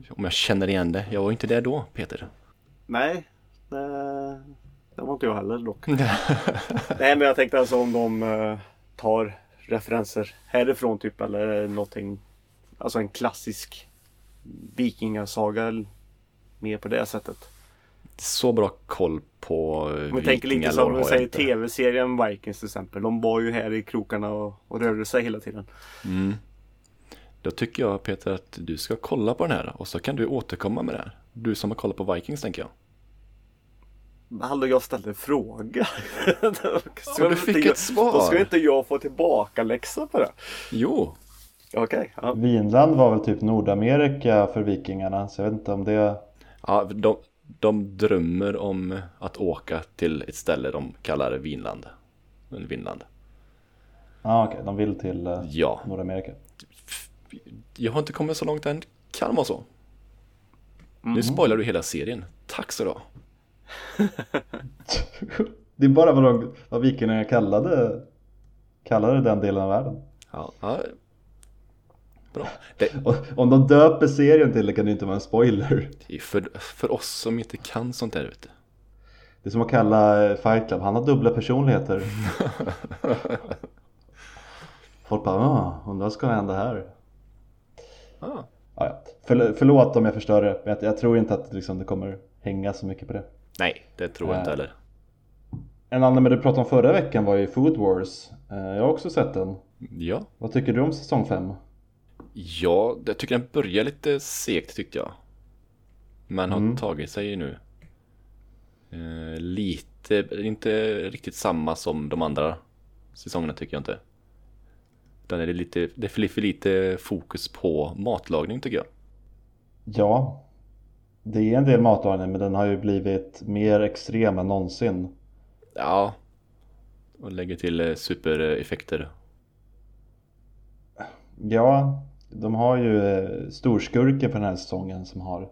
Om jag känner igen det. Jag var inte där då, Peter. Nej, det, det var inte jag heller dock. [LAUGHS] Nej, men jag tänkte alltså om de eh, tar referenser härifrån typ eller någonting. Alltså en klassisk vikingasaga. Mer på det sättet. Så bra koll på eh, Om vi tänker lite som jag säger tv-serien Vikings till exempel. De var ju här i krokarna och, och rörde sig hela tiden. Mm. Då tycker jag Peter att du ska kolla på den här och så kan du återkomma med det här. Du som har kollat på Vikings tänker jag. Hallå, jag ställde en fråga. [LAUGHS] Ja, du fick ett svar. Då ska inte jag få tillbaka läxa på det. Jo, Okej, ja. Vinland var väl typ Nordamerika för vikingarna så jag vet inte om det ja, de, de drömmer om att åka till ett ställe de kallar Vinland. Eller Vinland. Ja okej, de vill till eh, Ja, Nordamerika. jag har inte kommit så långt än. Kan vara så. Nu spoilar du hela serien. Tack så du. [LAUGHS] Det är bara vad, de, vad vikingarna kallade, kallade den delen av världen. Ja. Bra. Det, om de döper serien till det kan det inte vara en spoiler. det är för, för oss som inte kan sånt där du. Det är som att kalla eh, Fight Club, han har dubbla personligheter. [LAUGHS] Folk bara, ah, undrar vad ska hända här? Ah. Ja. Förl- förlåt om jag förstör det, men jag, jag tror inte att liksom, det kommer hänga så mycket på det. Nej, det tror jag inte Nej. heller. En annan du pratade om förra veckan var ju Food Wars. Eh, Jag har också sett den. Ja, Vad tycker du om säsong 5? Ja, jag tycker den börjar lite segt tyckte jag. Men har Mm. tagit sig nu. Eh, lite, inte riktigt samma som de andra säsongerna tycker jag inte. Utan är det, lite, det är för för lite fokus på matlagning tycker jag. Ja, det är en del matlagning men den har ju blivit mer extrem än någonsin. Ja. Och lägger till eh, supereffekter. Ja, de har ju eh, storskurken för den här säsongen som har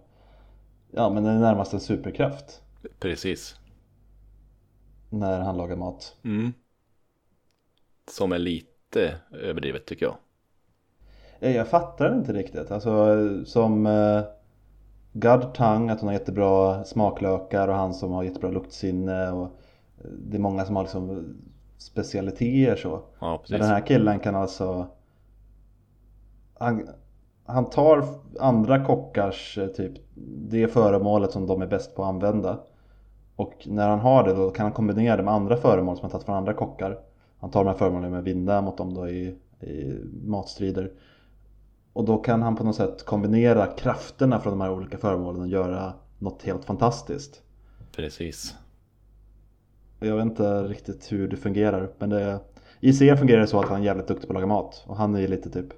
Ja men den är närmast en superkraft Precis. när han lagar mat. Mm. Som är lite överdrivet tycker jag. Eh, Jag fattar inte riktigt. Alltså som eh, God Tang, att hon har jättebra smaklökar och han som har jättebra luktsinne och eh, det är många som har liksom specialiteter så. Ja, precis. Men den här killen kan alltså han, han tar andra kockars eh, typ det föremålet som de är bäst på att använda. Och när han har det då kan han kombinera det med andra föremål som han tagit från andra kockar. Han tar de här föremålen med vinda mot dem då i, i matstrider. Och då kan han på något sätt kombinera krafterna från de här olika föremålen och göra något helt fantastiskt. Precis. Jag vet inte riktigt hur det fungerar men det, i serien fungerar det så att han är jävligt duktig på att laga mat. Och han är lite typ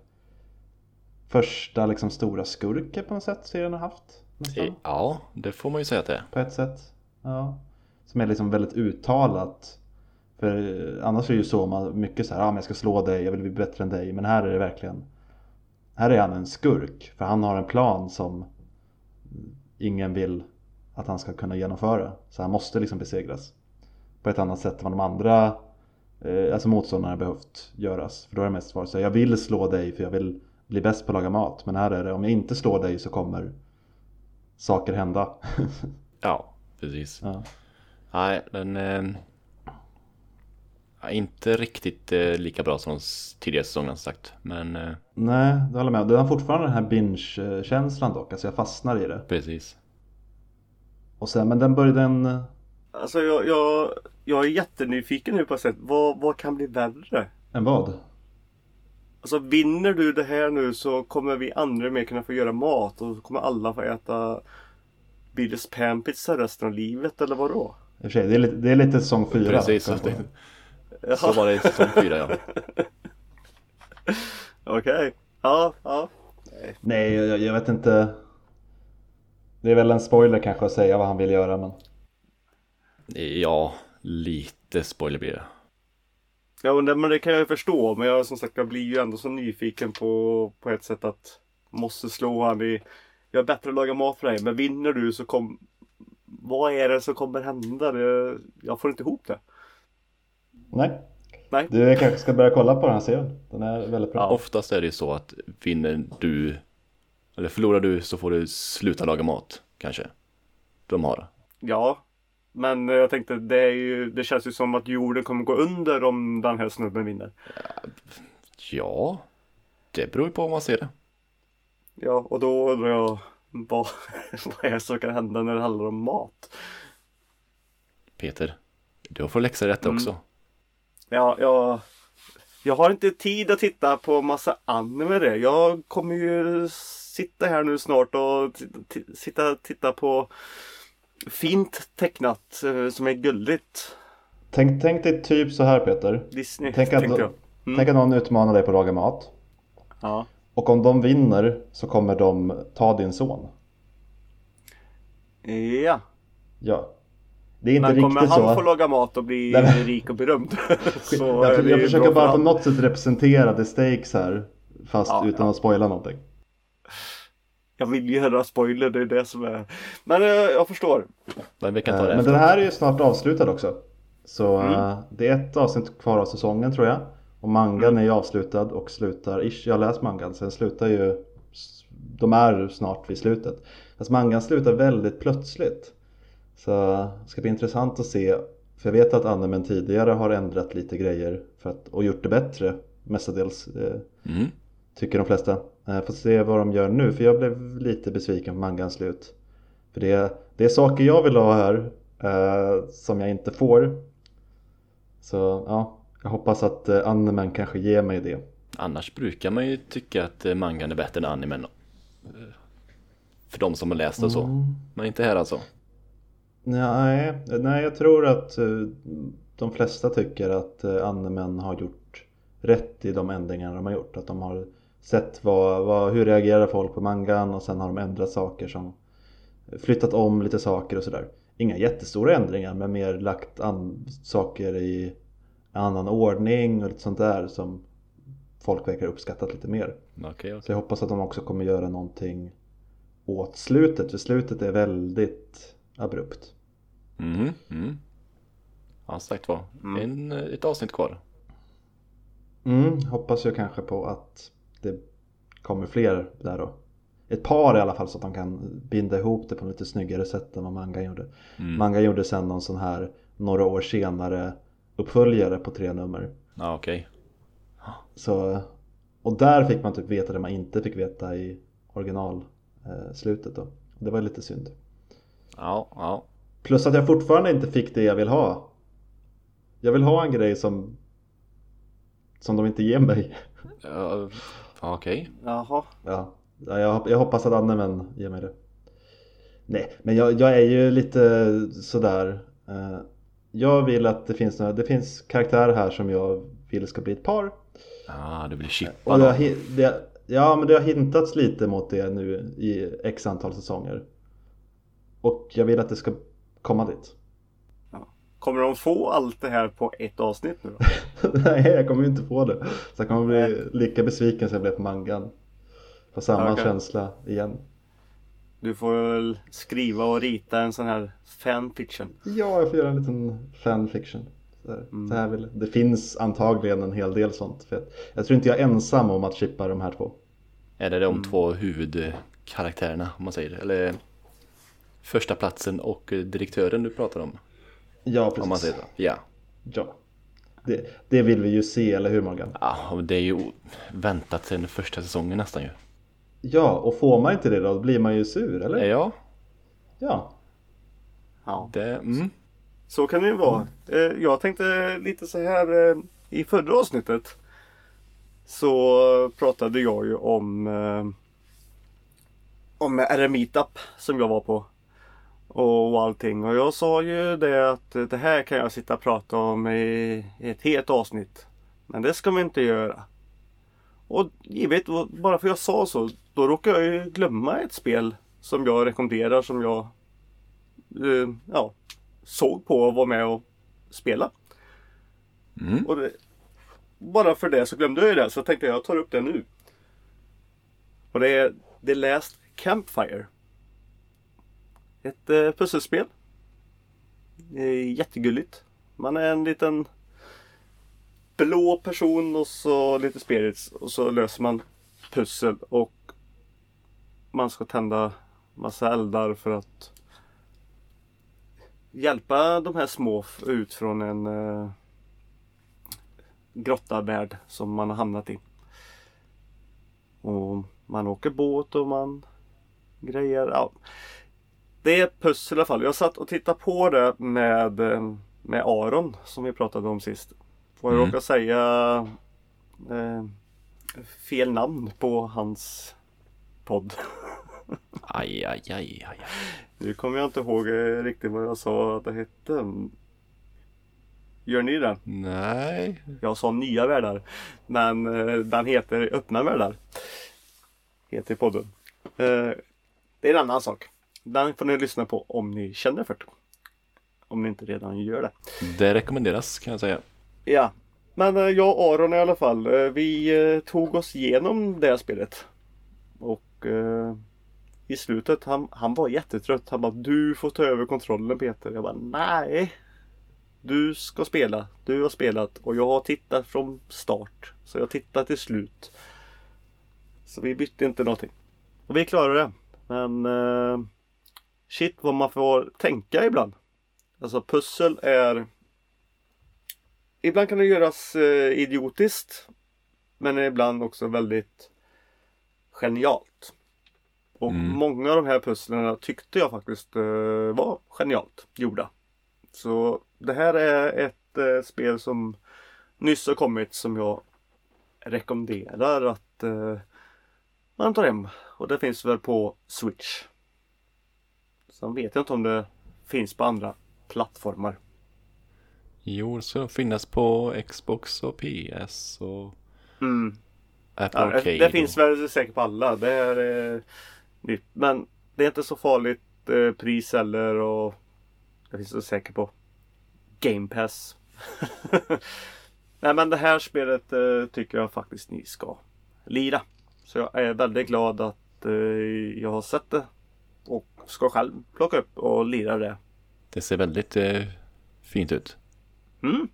första liksom stora skurken på något sätt serien har haft nästan, Ja, det får man ju säga att det är. på ett sätt. Ja. Som är liksom väldigt uttalat. För eh, annars är det ju så man mycket så här, ja men jag ska slå dig, jag vill bli bättre än dig. Men här är det verkligen Här är han en skurk. För han har en plan som ingen vill att han ska kunna genomföra. Så han måste liksom besegras. På ett annat sätt än vad de andra eh, alltså motståndarna behövt göras. För då har det mest varit så här, jag vill slå dig för jag vill bli bäst på att laga mat. Men här är det, om jag inte slår dig så kommer saker hända. [LAUGHS] Ja, precis. ja. Nej, den är inte riktigt eh, lika bra som de tidigare säsongerna sagt. Men eh, Nej, det håller med. Den har fortfarande den här binge-känslan dock. Alltså jag fastnar i det. precis. Och sen, men den började den... Alltså jag, jag, jag är jättenyfiken nu på att se vad, vad kan bli värre? En vad? Alltså vinner du det här nu så kommer vi andra mer kunna få göra mat och så kommer alla få äta Billys panpizza resten av livet eller vadå? I och för sig, det är lite, det är lite säsong fyra. Precis, så, det, så var det i säsong fyra ja. [LAUGHS] Okej. Ja, ja. Nej, jag, jag vet inte. Det är väl en spoiler kanske att säga vad han vill göra men... Ja, lite spoiler blir det. Ja men det, kan jag ju förstå. Men jag som sagt jag blir ju ändå så nyfiken på, på ett sätt att måste slå han i Jag är bättre att laga mat för dig men vinner du så kom Vad är det som kommer hända? Det, jag får inte ihop det. Nej. Nej. Du kanske ska börja kolla på den här serien. Den är väldigt bra. Oftast är det ju så att vinner du eller förlorar du så får du sluta laga mat kanske. De har. Ja. Men jag tänkte det är ju Det känns ju som att jorden kommer gå under om den här snubben vinner. Ja, det beror ju på om man ser det. Ja och då undrar jag vad, [LAUGHS] vad är det som kan hända när det handlar om mat? Peter, du får läxa detta Mm. också. Ja, jag, jag har inte tid att titta på massa anime det. Jag kommer ju sitta här nu snart och sitta och titta på fint tecknat eh, som är gulligt. Tänk, tänk dig typ så här Peter. Disney Tänk att. Mm. tänk att någon utmanar dig på att laga mat. Ja. Och om de vinner så kommer de ta din son. ja. Ja. Det är inte Men kommer riktigt han så. få laga mat och bli Nej, men- rik och berömd? [LAUGHS] [LAUGHS] så jag, jag försöker bara på han. något sätt representera the stakes här. Fast Ja, utan ja. att spoila någonting. Jag vill ju höra spoiler, det är det som är. Men eh, jag förstår. Men vi kan ta Eh, det Men efter. den här är ju snart avslutad också. Så Mm. eh, det är ett avsnitt kvar av säsongen tror jag. Och mangan Mm. är ju avslutad och slutar, ish, jag har läst mangan, sen slutar ju De är snart vid slutet. Fast mangan slutar väldigt plötsligt. Så det ska bli intressant att se. För jag vet att animen tidigare har ändrat lite grejer för att, och gjort det bättre mestadels. Eh, Mm. Tycker de flesta. Eh, Får se vad de gör nu för jag blev lite besviken på mangans slut. För det är, det är saker jag vill ha här eh, som jag inte får. Så ja, jag hoppas att eh, animen kanske ger mig det. Annars brukar man ju tycka att eh, mangan är bättre än animen. Eh, För de som har läst och så. Mm. Men inte här alltså. Nej, nej, jag tror att de flesta tycker att animen har gjort rätt i de ändringar de har gjort. Att de har sett vad, vad, hur reagerar folk på mangan och sen har de ändrat saker som flyttat om lite saker och sådär. Inga jättestora ändringar men mer lagt an, saker i annan ordning och lite sånt där som folk verkar uppskattat lite mer. Okej, okej. Så jag hoppas att de också kommer göra någonting åt slutet för slutet är väldigt abrupt. Mhm, mm. Ja, sagt var. En, eh, ett avsnitt kvar. Mm, hoppas jag kanske på att kommer fler där då. Ett par i alla fall så att de kan binda ihop det på ett lite snyggare sätt än vad manga gjorde. Mm. Manga gjorde sen någon sån här några år senare uppföljare på tre nummer. Ja, okej. Så, och där fick man typ veta det man inte fick veta i originalslutet då. Det var lite synd. Ja, ja. Plus att jag fortfarande inte fick det jag vill ha. Jag vill ha en grej som som de inte ger mig. Ja, Okej. Jaha. Ja, ja jag, jag hoppas att animen ger mig det. Nej, men jag, jag är ju lite sådär. Eh, jag vill att det finns, några, det finns karaktärer här som jag vill ska bli ett par. Ja, det blir chippa Och det har, det, ja, men det har hintats lite mot det nu i x antal säsonger. Och jag vill att det ska komma dit. Kommer de få allt det här på ett avsnitt nu då? [LAUGHS] Nej, jag kommer ju inte få det. Så jag kommer bli lika besviken som jag blev på mangan. Få samma Okej. känsla igen. Du får väl skriva och rita en sån här fanfiction. Ja, jag får göra en liten fanfiction. Så här, Mm. så här vill. Det finns antagligen en hel del sånt. För jag, jag tror inte jag är ensam om att chippa de här två. Är det de Mm. två huvudkaraktärerna om man säger? Eller första platsen och direktören du pratar om? Ja, precis. Om man säger så. Ja. Ja. Det, det vill vi ju se, eller hur Morgan? Ja, och det är ju väntat sedan första säsongen nästan ju. Ja, och får man inte det då blir man ju sur, eller? Ja, Ja. Ja, det, mm. så kan det ju vara. Eh, Jag tänkte lite så här eh, i förra avsnittet. Så pratade jag ju om eh, om RMeetup som jag var på. Och allting. Och jag sa ju det att det här kan jag sitta och prata om i ett helt avsnitt. Men det ska vi inte göra. Och givet, bara för jag sa så, då råkar jag ju glömma ett spel som jag rekommenderar som jag eh, ja, såg på och var med och spela. Mm. Och det, bara för det så glömde jag ju det så tänkte jag jag tar upp det nu. Och det är The Last Campfire. Ett eh, pusselspel. Jättegulligt. Man är en liten blå person och så lite spirits och så löser man pussel och man ska tända massa eldar för att hjälpa de här små ut från en eh, grottavärld som man har hamnat i. Och man åker båt och man grejer. Ja. Det är ett pussel i alla fall. Jag satt och tittade på det med, eh, med Aron som vi pratade om sist. Och jag Mm. råkade säga eh, fel namn på hans podd. Aj, [LAUGHS] aj, aj, aj. aj. Nu kommer jag inte ihåg eh, riktigt vad jag sa att det hette. Gör ni det? Nej. Jag sa nya världar. Men eh, den heter öppna världar. Heter podden. Eh, det är en annan sak. Den får ni lyssna på om ni känner för det. Om ni inte redan gör det. Det rekommenderas kan jag säga. Ja. Men eh, jag och Aron i alla fall. eh, Vi eh, tog oss igenom det här spelet. Och eh, i slutet, han, han var jättetrött. Han bara Du får ta över kontrollen Peter. Jag bara nej. Du ska spela. Du har spelat och jag har tittat från start. Så jag tittar till slut. Så vi bytte inte någonting. Och vi klarade det. Men eh, shit vad man får tänka ibland. Alltså pussel är Ibland kan det göras eh, idiotiskt. Men ibland också väldigt genialt. Och Mm. många av de här pusslen tyckte jag faktiskt eh, var genialt gjorda. Så det här är ett eh, spel som nyss har kommit som jag rekommenderar att eh, man tar hem. Och det finns väl på Switch. Sen vet jag inte om det finns på andra plattformar. Jo, det ska finnas på Xbox och PS och Mm. Apple Ja, Arcade. det finns väl säkert på alla. Det är eh, nytt. Men det är inte så farligt eh, pris heller och det finns det säkert på Game Pass. [LAUGHS] Nej men det här spelet eh, tycker jag faktiskt ni ska lira. Så jag är väldigt glad att eh, jag har sett det och ska själv plocka upp och lira det. Det ser väldigt eh, fint ut. Mm.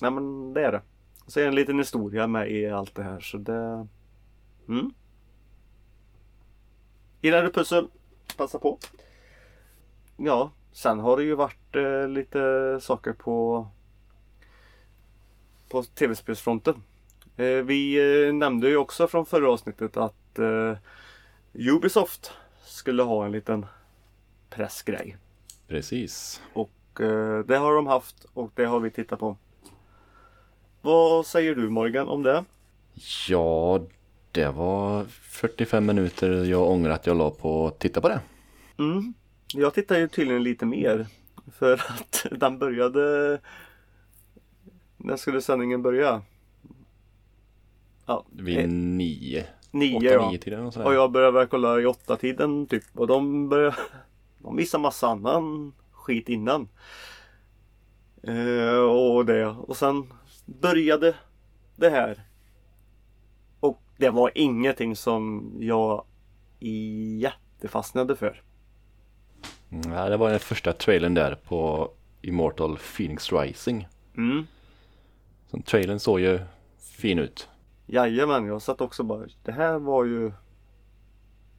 Nej men det är det. Så är det en liten historia med i allt det här så det... Mm. Gillar du pussel? Passa på. Ja, sen har det ju varit eh, lite saker på på tv-spelsfronten. Eh, vi eh, nämnde ju också från förra avsnittet att eh, Ubisoft skulle ha en liten pressgrej. Precis. Och eh, det har de haft och det har vi tittat på. Vad säger du Morgan om det? Ja, det var 45 minuter jag ångrar att jag la på att titta på det. Mm. Jag tittar ju tydligen lite mer. För att [LAUGHS] den började... När skulle sändningen börja? Ja, Vid nio, nio åtta, nio tiden och Och jag började väl kolla i åtta tiden typ. Och de började... De visade massa annan skit innan. Eh, och det. Och sen började det här. Och det var ingenting som jag jättefastnade för. Ja, det var den första trailern där på Immortal Phoenix Rising. Mm. Så trailern såg ju fin ut. Jajamän, jag satt också bara. Det här var ju...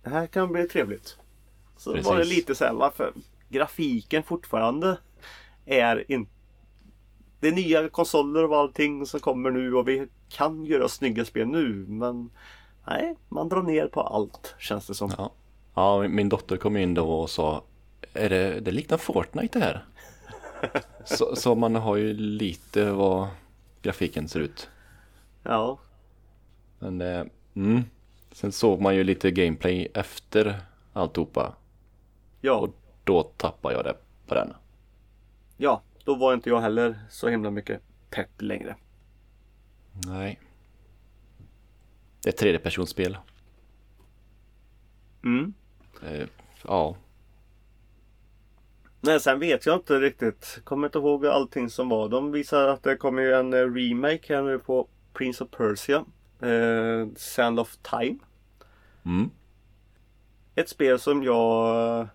Det här kan bli trevligt. Så var det Precis. lite så här varför grafiken fortfarande är inte... Det är nya konsoler och allting som kommer nu och vi kan göra snygga spel nu men nej, man drar ner på allt känns det som. Ja, ja min- min dotter kom in då och sa är det, det liknar Fortnite det här. [LAUGHS] så, så man har ju lite vad grafiken ser ut. Ja, Men eh, mm. Sen såg man ju lite gameplay efter alltihopa. ja, Och då tappade jag det på den. ja, då var inte jag heller så himla mycket pepp längre. Nej. Det är ett tredjepersonsspel. Mm. Eh, ja, Nej, sen vet jag inte riktigt. Kommer inte ihåg allting som var. De visar att det kommer en eh, remake här nu på Prince of Persia. Eh, Sand of Time. mm. Ett spel som jag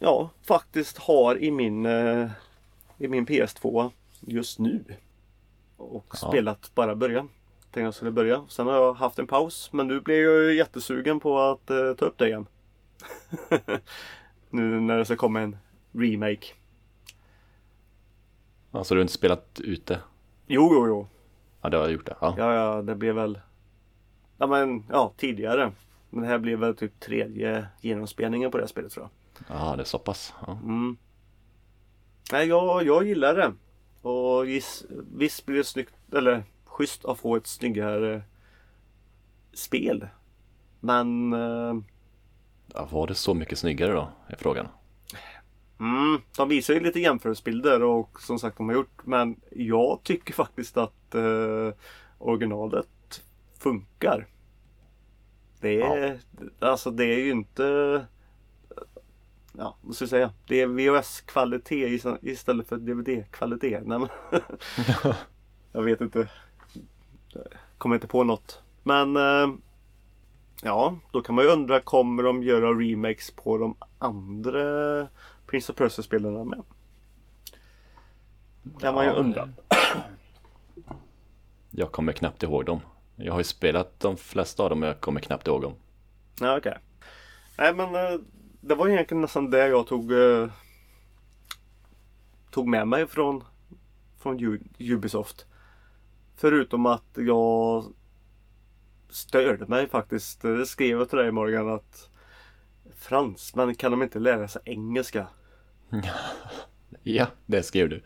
Ja, faktiskt har i min eh, I min PS2 just nu. Och Ja. spelat bara början. Tänkte jag skulle börja. Sen har jag haft en paus. Men nu blir jag jättesugen på att eh, ta upp det igen. [LAUGHS] nu när det ska komma en remake. Alltså du har inte spelat ut det? Jo, jo, jo. Ja, det har jag gjort det. Ja. Ja, ja, det blev väl Ja, men ja, tidigare. Men det här blev väl typ tredje genomspelningen på det här spelet tror jag. Ja, det är så pass. Ja. Mm. Nej, jag, jag gillar det. Och giss, visst blir det snyggt, eller schysst att få ett snyggare spel. Men eh, Ja, var det så mycket snyggare då? Är frågan. Mm, de visar ju lite jämförelsebilder och som sagt de har gjort. Men jag tycker faktiskt att eh, originalet funkar. Det är, alltså det är ju inte Ja, vad ska jag säga? Det är VHS-kvalitet is- istället för DVD-kvalitet. [LAUGHS] Nej, men [LAUGHS] jag vet inte. Kommer inte på något. Men eh, Ja, då kan man ju undra kommer de göra remakes på de andra Prince of Persia-spelarna med? Kan man ju Ja, undra. [CLEARS THROAT] Jag kommer knappt ihåg dem. Jag har ju spelat de flesta av dem men jag kommer knappt ihåg dem. Ja, okej. Nej men eh, det var egentligen nästan det jag tog eh, Tog med mig från Från Ubisoft. Förutom att jag Störde mig faktiskt. Det skrev jag till dig Morgan att Fransmän kan de inte lära sig engelska? [LAUGHS] Ja, det skrev du.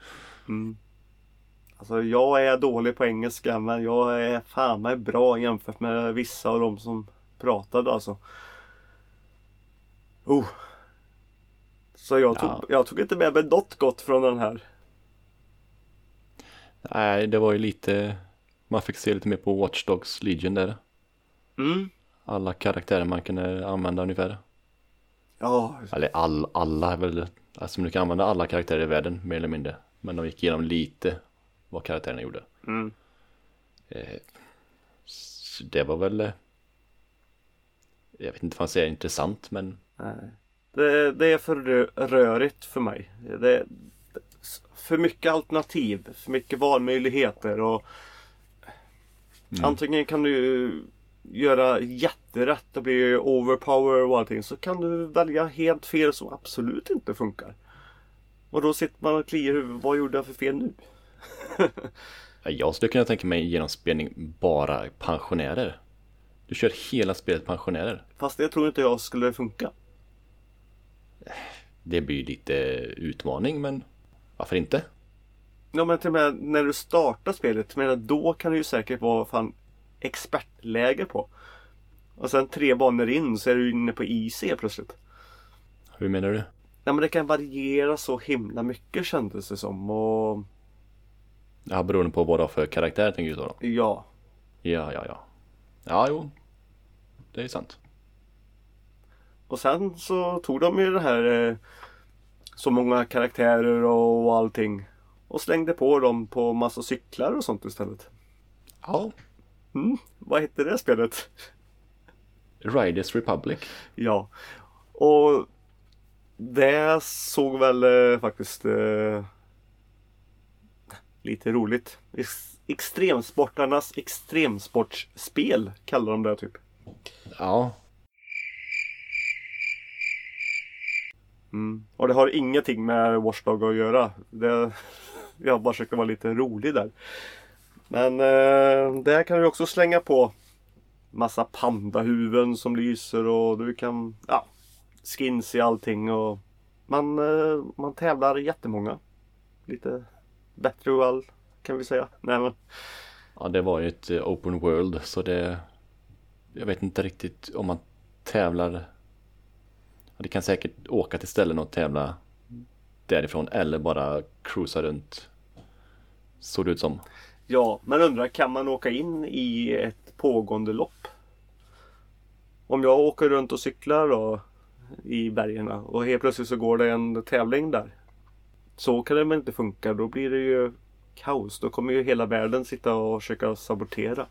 Mm. Alltså jag är dålig på engelska men jag är fan mig bra jämfört med vissa av de som pratade alltså. Oh. Så jag tog, Ja. jag tog inte med mig något gott från den här. Nej, det var ju lite, man fick se lite mer på Watch Dogs Legion där. Mm. Alla karaktärer man kunde använda ungefär. Ja, Eller all, alla är väl, alltså du kan använda alla karaktärer i världen mer eller mindre. Men de gick igenom lite vad karaktärerna gjorde. mm. Eh, så det var väl, eh, jag vet inte vad man säger intressant men Nej. Det, det är för rö- rörigt för mig. Det, för mycket alternativ, för mycket valmöjligheter och Antingen kan du göra jätterätt och bli overpower och allting. Så kan du välja helt fel som absolut inte funkar. Och då sitter man och kliar i huvudet. Vad gjorde jag för fel nu? [LAUGHS] Ja, Jag skulle kunna tänka mig genomspelning bara pensionärer. Du kör hela spelet pensionärer. Fast det tror inte jag skulle funka. Det blir ju lite utmaning men varför inte? Ja men till och med när du startar spelet, men då kan det ju säkert vara fan expertläge på. Och sen tre banor in så är du inne på IC plötsligt. Hur menar du? Ja men det kan variera så himla mycket kändes det som. Och Ja, beroende på vad du har för karaktär tänker du då? då? ja, Ja, ja, ja. Ja, jo. Det är sant. Och sen så tog de ju det här eh, så många karaktärer och allting och slängde på dem på massa cyklar och sånt istället. Ja. Mm, vad hette det spelet? Riders Republic. Ja. Och det såg väl eh, faktiskt eh, lite roligt. Ex- Extremsportarnas extremsportspel kallar de det typ. Ja. Mm. Och det har ingenting med Watchdog att göra. Det, [LAUGHS] jag bara försökte vara lite rolig där. Men eh, där kan du också slänga på massa pandahuvuden som lyser och du kan, ja, skins i allting och man, eh, man tävlar jättemånga. Lite bättre all kan vi säga. Nej, men, Ja, det var ju ett eh, open world så det... Jag vet inte riktigt om man tävlar... Ja, Det kan säkert åka till ställen och tävla därifrån eller bara cruisa runt. Såg det ut som ja, men undrar kan man åka in i ett pågående lopp? Om jag åker runt och cyklar då i bergen och helt plötsligt så går det en tävling där. Så kan det väl inte funka. Då blir det ju kaos. Då kommer ju hela världen sitta och försöka sabotera.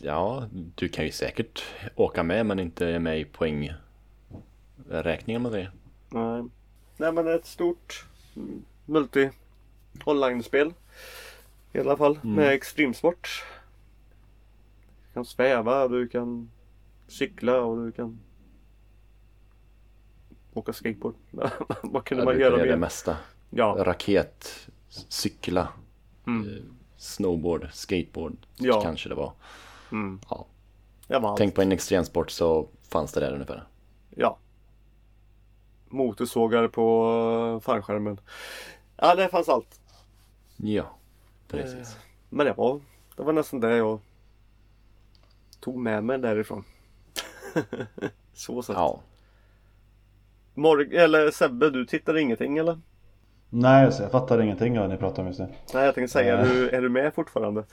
Ja, du kan ju säkert åka med men inte med i poängräkningen med det. Nej. Nej men ett stort multi online-spel. I alla fall med extremsport. Du kan sväva, du kan cykla och du kan åka skateboard. [LAUGHS] Vad kunde Ja, man göra göra det mer? mesta. Ja. Raket, cykla, Mm. eh, snowboard, skateboard Ja. kanske det var. Mm. Ja. Var. Tänk på en extremsport så fanns det där ungefär. Ja. Motorsågar på fallskärmen. Ja, det fanns allt. Ja, precis. Men det var, det var nästan det jag tog med mig därifrån. [LAUGHS] Så sett. Ja, Morg eller Sebbe, du tittade ingenting eller? Nej, alltså, jag fattar ingenting av vad ni pratar om just nu. Nej, jag tänkte säga, är Nej. du, är du med fortfarande?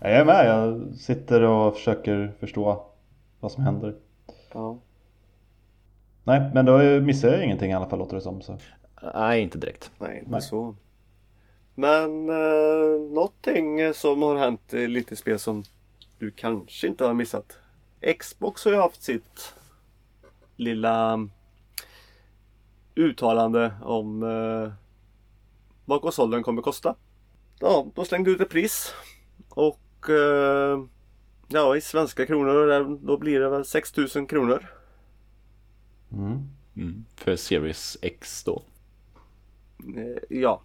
Jag är med, jag sitter och försöker förstå vad som händer. Ja. Nej, men då missar jag ingenting i alla fall låter det som. Så. nej inte direkt. Nej, inte Nej. så. Men eh, någonting som har hänt i lite spel som du kanske inte har missat. Xbox har ju haft sitt lilla uttalande om eh, vad konsolen kommer kosta. Ja, de slängde ut ett pris. Och eh, ja, i svenska kronor där- då blir det väl 6000 kronor. Mm. Mm. För Series X då. Eh, ja.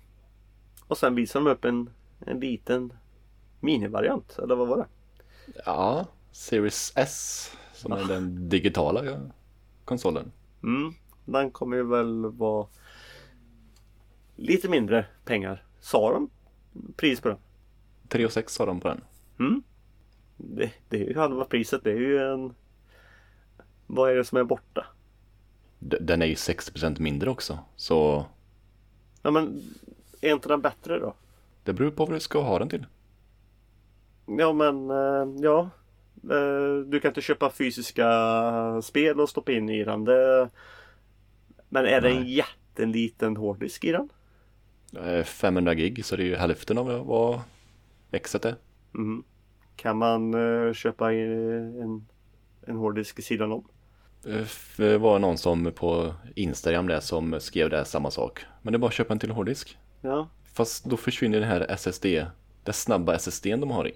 Och sen visar de upp en, en liten minivariant, eller vad var det? Ja, Series S som är den digitala konsolen. Mm, den kommer ju väl vara lite mindre pengar. Sa de pris på den? 3 och 6 har de på den. Mm. Det, det är ju halva priset. Det är ju en... Vad är det som är borta? Den är ju 60% mindre också. Så Ja men är inte den bättre då? det beror på vad du ska ha den till. Ja men eh, ja. Eh, Du kan inte köpa fysiska spel och stoppa in i den. Det... Men är det en jätteliten hårddisk i den? Eh, 500 gig så det är ju hälften av vad exet är. Mm. Kan man eh, köpa en, en hårddisk i sidan om? Eh, Det var någon som på Instagram där som skrev det samma sak. Men det är bara att köpa en till hårddisk. Ja. Fast då försvinner den här SSD, den snabba SSDn de har i.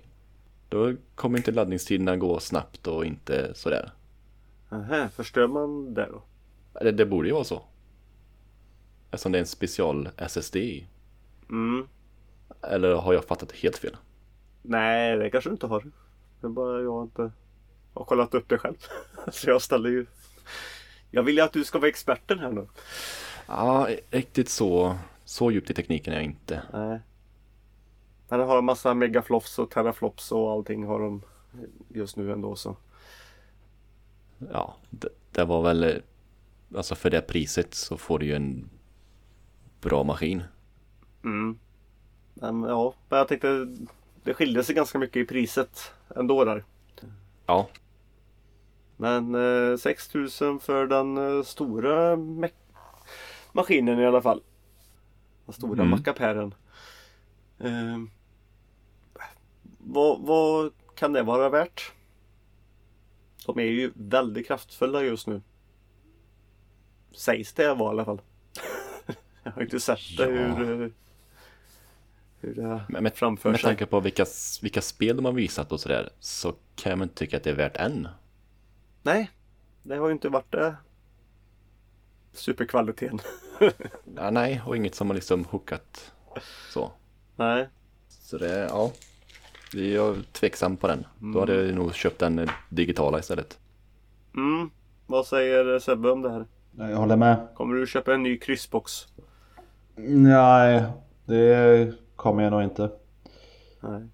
Då kommer inte laddningstiderna gå snabbt och inte sådär. Aha, förstör man det då? Det, det borde ju vara så. Eftersom det är en special SSD i. Mm. Eller har jag fattat helt fel? Nej, det kanske du inte har. Det är bara jag inte har kollat upp det själv. [LAUGHS] Så jag ställer ju... Jag vill ju att du ska vara experten här nu. Ja, riktigt så, så djupt i tekniken är jag inte. Nej. Men den har en massa megaflops och teraflops och allting har de just nu ändå så. Ja, det, det var väl, alltså för det priset så får du ju en bra maskin. Mm. Men ja, men jag tänkte det skilde sig ganska mycket i priset ändå där. Ja, Men eh, 6000 för den eh, stora maskinen i alla fall. Den stora Mm. mackapären. Eh, vad, vad kan det vara värt? De är ju väldigt kraftfulla just nu. Sägs det vara i alla fall. [LAUGHS] Jag har inte sett det Ja. hur, hur det men med, framför med sig. tanke på vilka, vilka spel de har visat och sådär så kan man inte tycka att det är värt än. Nej, det har ju inte varit det. Superkvaliteten. [LAUGHS] Ja, nej, och inget som har liksom hookat så. Nej. Så det, ja. Vi är tveksam på den. Då hade jag nog köpt den digitala istället. Mm. Vad säger Sebbe om det här? Jag håller med. Kommer du köpa en ny kryssbox? Nej, det kommer jag nog inte. Nej.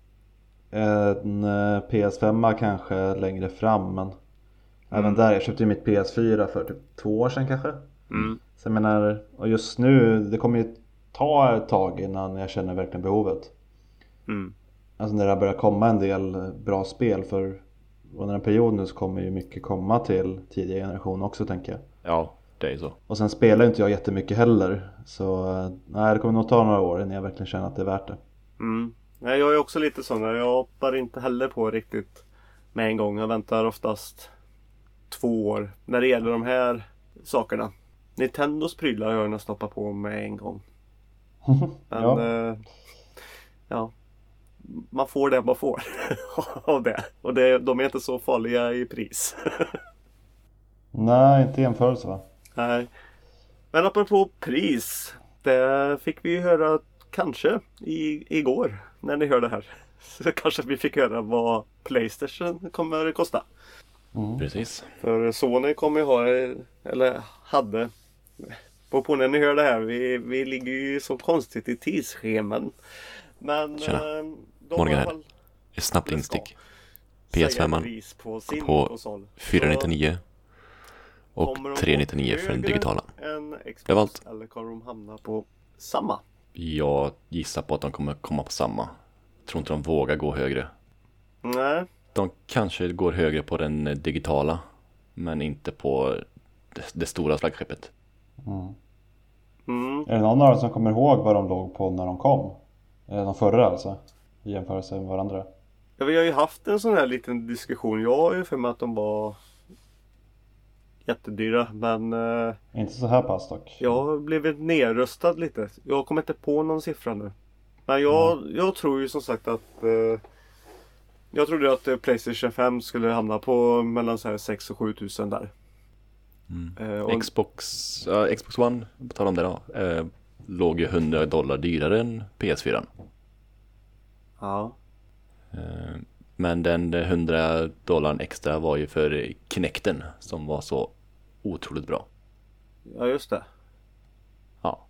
En eh, PS5 kanske längre fram men Även Mm. där, jag köpte ju mitt PS4 för typ två år sedan kanske. Mm. Så jag menar, och just nu, det kommer ju ta ett tag innan jag känner verkligen behovet. Mm. Alltså när det börjar komma en del bra spel för under en period nu så kommer ju mycket komma till tidigare generation också tänker jag. Ja, det är så. Och sen spelar ju inte jag jättemycket heller. Så nej, det kommer nog ta några år innan jag verkligen känner att det är värt det. Mm. Nej, jag är också lite sån. Jag hoppar inte heller på riktigt med en gång. Jag väntar oftast två år när det gäller de här sakerna. Nintendos prylar har jag nästan hoppat på med en gång. [LAUGHS] Men Ja. Eh, ja. Man får det man får [LAUGHS] av det. Och det, de är inte så farliga i pris. [LAUGHS] Nej, inte jämförelse va? Nej. Men apropå pris. Det fick vi ju höra kanske i, igår när ni hör det här. Så kanske vi fick höra vad Playstation kommer kosta. Precis. För Sony kommer ju ha, eller hade, på på när ni hör det här, vi, vi ligger ju så konstigt i tidsscheman. Men Tjena. eh, Morgan här. Ett snabbt instick. säga PS5 pris på på konsol. 499 och Kommer de 399 för den digitala. Det var allt. Eller kommer de hamna på samma? Jag gissar på att de kommer komma på samma. Jag tror inte de vågar gå högre. Nej. De kanske går högre på den digitala. Men inte på det, det stora flaggskeppet. Mm. Är det någon av er som kommer ihåg vad de låg på när de kom? De förra alltså? I jämförelse med varandra. Ja, vi har ju haft en sån här liten diskussion. Jag har ju för mig att de var jättedyra. Men eh, Inte så här pass dock. jag har blivit nerröstad lite. Jag kommer inte på någon siffra nu. Men jag, jag tror ju som sagt att eh, jag trodde att eh, Playstation 5 skulle hamna på mellan så här 6 och 7 tusen där. Eh, och, Xbox, ja, Xbox One, på tal om det då, eh, låg ju 100 dollar dyrare än PS4. ja. Eh, men den 100 dollarn extra var ju för Kinecten som var så otroligt bra. ja, just det. Ja,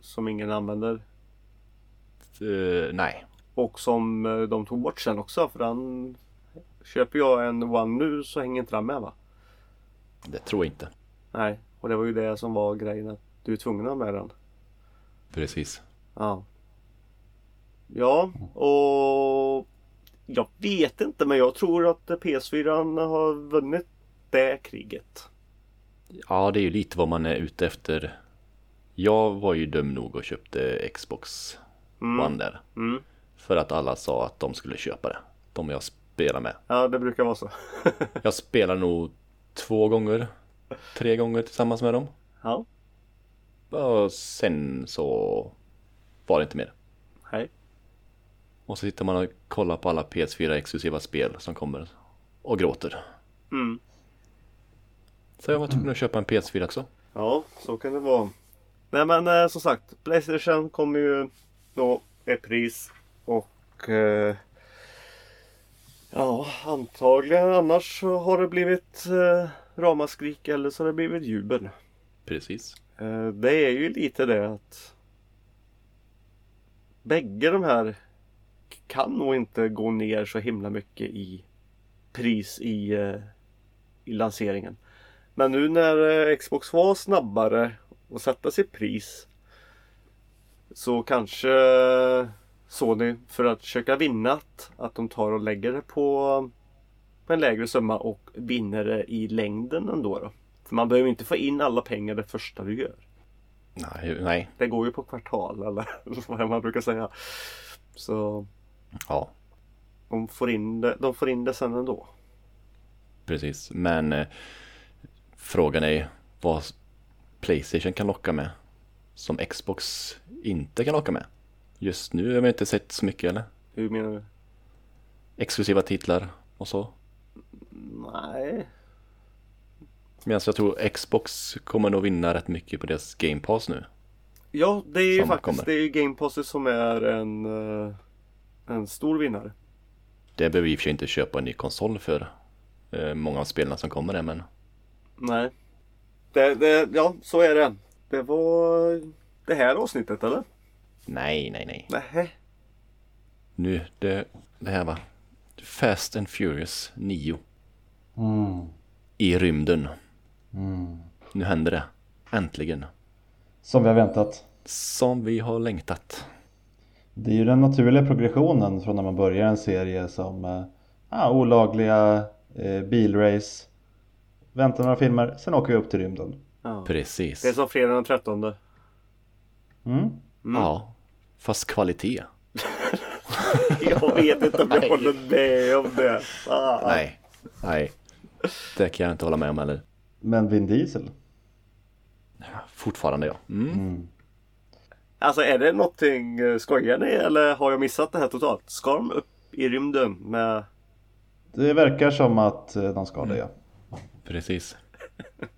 Som ingen använder. Nej, Och som de tog bort sen också för den Köper jag en One nu så hänger inte den med va? Det tror jag inte. Nej, och det var ju det som var grejen att du är tvungen att ha med den. Precis. Ja. Ja, och jag vet inte men jag tror att PS4 har vunnit det kriget. Ja, det är ju lite vad man är ute efter. Jag var ju dum nog och köpte Xbox One där. Mm. För att alla sa att de skulle köpa det. De jag spelar med. Ja, det brukar vara så. [LAUGHS] Jag spelar nog två gånger, tre gånger tillsammans med dem. ja, Och sen så var det inte mer. hej. Och så sitter man och kollar på alla PS4 exklusiva spel som kommer och gråter. Mm. Så jag var tvungen att köpa en PS4 också. Ja, så kan det vara. Nej men eh, som sagt, Playstation kommer ju då ett pris och eh, ja, antagligen annars så har det blivit eh, ramaskrik eller så har det blivit jubel. Precis. Eh, det är ju lite det att bägge de här kan nog inte gå ner så himla mycket i pris i, eh, i lanseringen. Men nu när eh, Xbox var snabbare att sätta sitt pris så kanske Sony för att försöka vinna att, de tar och lägger det på, på en lägre summa och vinner det i längden ändå. Då. För man behöver inte få in alla pengar det första du gör. Nej, nej. Det går ju på kvartal eller [LAUGHS] vad man brukar säga. Så Ja, de får in det, de får in det sen ändå. precis. Men eh, frågan är vad Playstation kan locka med. Som Xbox inte kan locka med. Just nu har vi inte sett så mycket eller? Hur menar du? Exklusiva titlar och så. Nej. Medan jag tror Xbox kommer nog vinna rätt mycket på deras Game Pass nu. Ja, det är ju Som faktiskt kommer. det är ju Game Pass som är en, eh, en stor vinnare. Det behöver vi i och för sig inte köpa en ny konsol för. eh, Många av spelarna som kommer där men Nej. Det, det, ja, så är det. Det var det här avsnittet eller? Nej, nej, nej. Nej. Nu, det, det här var Fast and Furious 9 Mm. i rymden. Mm. Nu händer det. Äntligen. Som vi har väntat. Som vi har längtat. Det är ju den naturliga progressionen från när man börjar en serie som eh, ah, olagliga eh, bilrace. Väntar några filmer, sen åker vi upp till rymden. Ja. Precis. Det är som fredag den 13. Mm. Mm. Ja, fast kvalitet. [LAUGHS] Jag vet inte om jag håller med om det. Ah. Nej, nej. Det kan jag inte hålla med om heller. Men Vin Diesel. Fortfarande ja. Mm. Mm. Alltså är det någonting, eh, skojar ni eller har jag missat det här totalt? Ska de upp i rymden med... Det verkar som att eh, de ska det ja. Precis.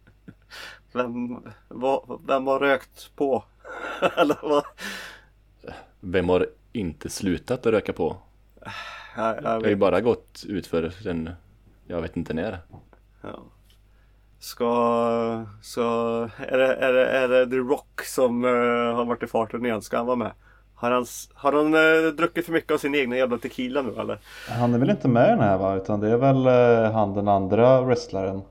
[LAUGHS] Vem, vad, vem har rökt på? [LAUGHS] eller vad? Vem har inte slutat att röka på? Jag, jag Det har ju bara gått ut för sen, jag vet inte när. ja. Ska, så är det, är det, är det The Rock som eh, har varit i farten igen? Ska han vara med? Har han, har han eh, druckit för mycket av sin egna jävla tequila nu eller? Han är väl inte med i den här va? Utan det är väl eh, han den andra wrestlaren.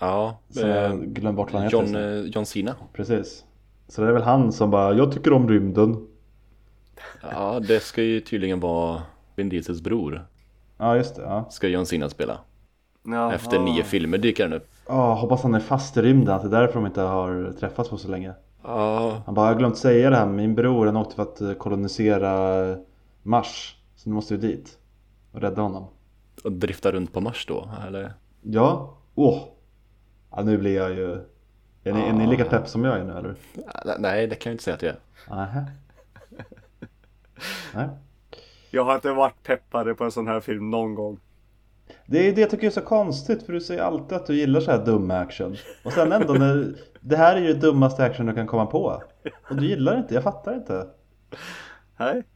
Ja, Som jag glömmer bort vad han heter. John, John Cena. Precis. Så det är väl han som bara, jag tycker om rymden. Ja, det ska ju tydligen vara Vin Diesels bror. Ja just det, ja. Ska John Cena spela. Jaha. Efter nio filmer dyker han upp. Åh, hoppas han är fast i rymden, att det är därför de inte har träffats på så länge. Ja, Han bara, jag har glömt säga det här, min bror han åkte för att eh, kolonisera Mars. Så nu måste vi dit. Och rädda honom. och drifta runt på Mars då, eller? Ja, åh! Ja, nu blir jag ju... Är ni, är ni lika pepp som jag är nu eller? Ja, Nej, det kan jag inte säga att jag är. Nähä. Nej. Jag har inte varit peppade på en sån här film någon gång. Det är det jag tycker är så konstigt för du säger alltid att du gillar så här dum action. Och sen ändå när... Det här är ju det dummaste action du kan komma på. Och du gillar det inte, jag fattar inte. Nej. [LAUGHS]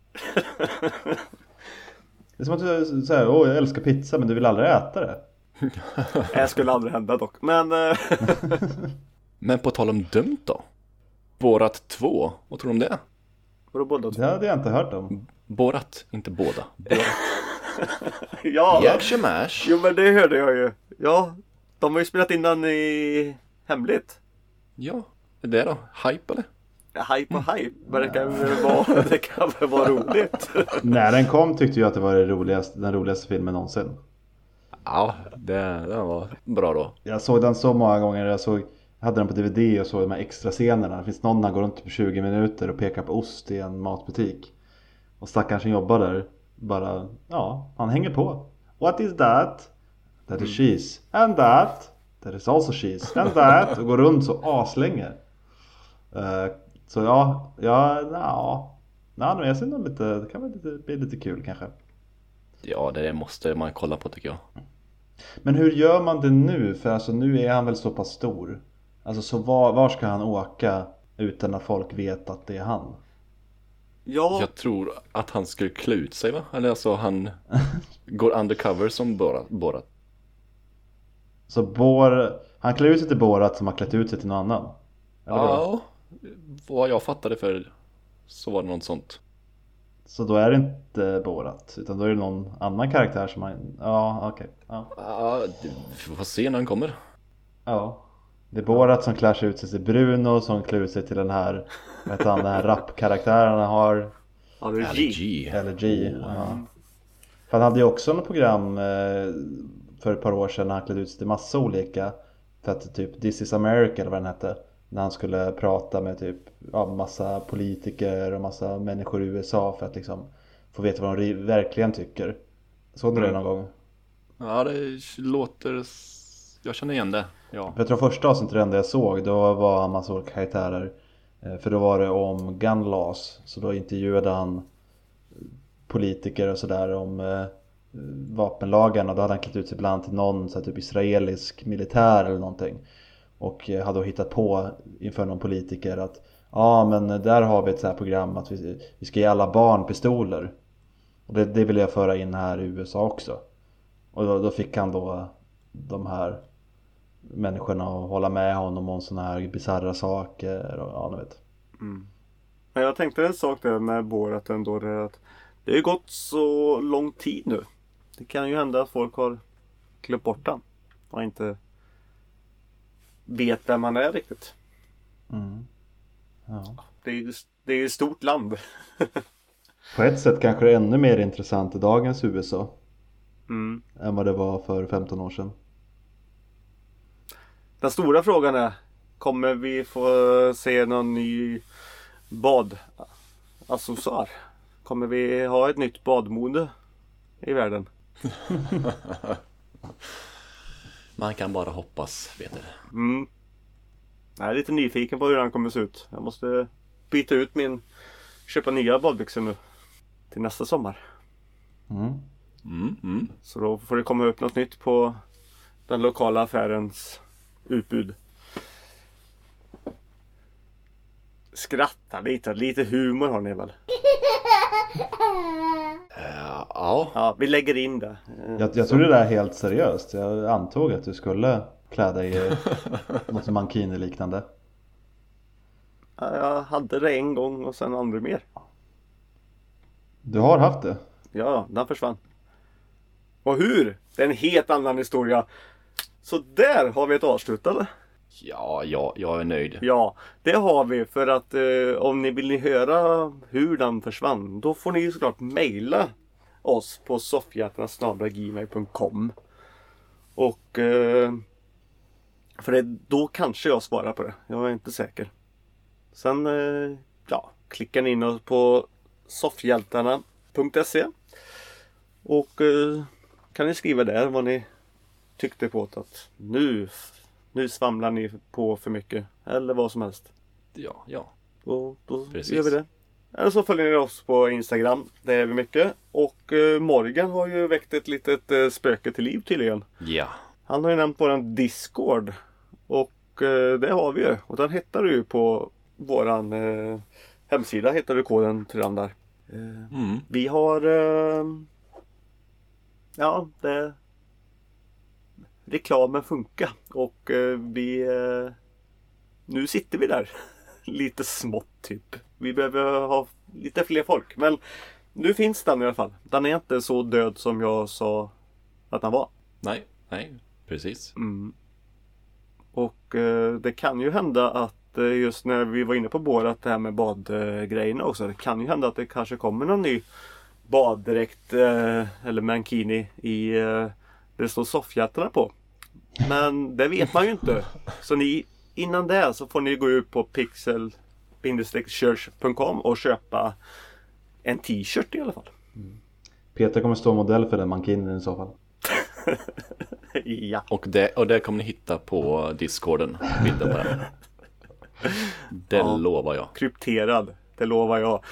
Det är som att du säger, åh jag älskar pizza men du vill aldrig äta det. [LAUGHS] Det skulle aldrig hända dock. Men eh, [LAUGHS] Men på tal om dumt då? Borat 2, vad tror du om det? Vadå båda två? Det hade jag inte hört om. Borat, inte båda. Borat. [LAUGHS] Ja! Yaksha Mash. Jo men det hörde jag ju. Ja, de har ju spelat in den i hemligt. Ja, det är då. Hype eller? Hype och hype, men det kan väl vara, [LAUGHS] det kan väl vara roligt. När den kom tyckte jag att det var det roligaste, den roligaste filmen någonsin. Ja, det, det var bra då. Jag såg den så många gånger. Jag såg, jag hade den på DVD och såg de här extra scenerna. Det finns någon när han går runt på 20 minuter och pekar på ost i en matbutik. Och stackaren som jobbar där bara, ja, han hänger på. What is that? That is cheese. And that? That is also cheese. And that? Och går runt så aslänge. Uh, så ja, ja, ja. Ja, men jag ser nog lite, det kan väl lite, bli lite kul kanske. Ja, det måste man kolla på tycker jag. Men hur gör man det nu? För alltså nu är han väl så pass stor. Alltså så var, var ska han åka utan att folk vet att det är han? Ja, Jag tror att han skulle klä ut sig va? Eller alltså han går undercover som Borat. Borat. Så Bor, han klär ut sig till Borat som har klätt ut sig till någon annan? Eller? Ja, vad jag fattade för så var det något sånt. Så då är det inte Borat utan då är det någon annan karaktär som han... Ja, okej. Ja. Ja, det- vi får se när han kommer. ja. Det är Borat som klär sig ut sig till Bruno som klär ut sig till den här... Heter han? Den här rapkaraktären han har. G. Eller G. Ja. För han hade ju också något program eh, för ett par år sedan när han klädde ut sig till massa olika. För att typ This is America eller vad den hette. När han skulle prata med typ ja, massa politiker och massa människor i USA för att liksom få veta vad de verkligen tycker. Såg du det någon gång? Ja, det låter... Jag känner igen det. Ja. För jag tror första avsnittet det enda jag såg då var han massa olika karaktärer. Eh, för då var det om gun laws. Så då intervjuade han politiker och sådär om eh, vapenlagarna. och då hade han klätt ut sig bland annat till någon så här, typ israelisk militär eller någonting. Och eh, hade då hittat på inför någon politiker att ja men där har vi ett så här program att vi, vi ska ge alla barn pistoler. Och det, det vill jag föra in här i USA också. Och då, då fick han då de här människorna att hålla med honom om sådana här bisarra saker och ja, ni vet. Men jag tänkte en sak där med Borat ändå. Det, är att det har ju gått så lång tid nu. Det kan ju hända att folk har glömt bort den. Och inte vet vem man är riktigt. Mm. Ja. Det är ju det är ju ett stort land. På ett sätt kanske det är ännu mer intressant i dagens USA Mm. än vad det var för 15 år sedan. Den stora frågan är Kommer vi få se någon ny badaccessoar? Kommer vi ha ett nytt badmode i världen? [LAUGHS] Man kan bara hoppas, vet du. Mm. Jag är lite nyfiken på hur den kommer se ut. Jag måste byta ut min Köpa nya badbyxor nu Till nästa sommar Mm. Mm, mm. Så då får det komma upp något nytt på Den lokala affärens utbud Skratta lite, lite humor har ni väl? Ja, Ja, vi lägger in det. Jag, jag trodde det där helt seriöst. Jag antog att du skulle klä dig i [LAUGHS] något mankini-liknande. ja, Jag hade det en gång och sen aldrig mer. Du har haft det? Ja, den försvann. Och hur? Det är en helt annan historia. Så där har vi ett avslut eller? ja, ja, jag är nöjd. Ja, det har vi för att eh, om ni vill höra hur den försvann då får ni såklart mejla oss på soffhjärtarna.gmail.com Och eh, för det, då kanske jag svarar på det. Jag är inte säker. Sen eh, ja, klickar ni in på soffhjältarna.se och eh, kan ni skriva där vad ni tyckte på att nu, nu svamlar ni på för mycket. Eller vad som helst. Ja, ja. Och då Precis. gör vi det. Eller så följer ni oss på Instagram. Det är vi mycket. Och eh, Morgan har ju väckt ett litet eh, spöke till liv tydligen. Ja, Han har ju nämnt våran Discord. Och eh, det har vi ju. Och den hittar du ju på våran eh, hemsida. Hittar du koden till den där. Eh, mm. vi har... Eh, ja, det... Reklamen funkar. Och eh, vi... Eh, nu sitter vi där. [LAUGHS] Lite smått typ. Vi behöver ha lite fler folk. Men nu finns den i alla fall. Den är inte så död som jag sa att den var. Nej, nej, precis. Mm. Och eh, det kan ju hända att eh, just när vi var inne på Borat det här med badgrejerna också. Det kan ju hända att det kanske kommer någon ny baddräkt eller mankini i det står soffhjältarna på. Men det vet man ju inte. Så ni innan det så får ni gå ut på pixel-church.com och köpa en t-shirt i alla fall. Peter kommer stå modell för den mankinen i så fall. ja. Och det, och det kommer ni hitta på discorden, bilden på den. Det Ja. lovar jag. Krypterad. Det lovar jag.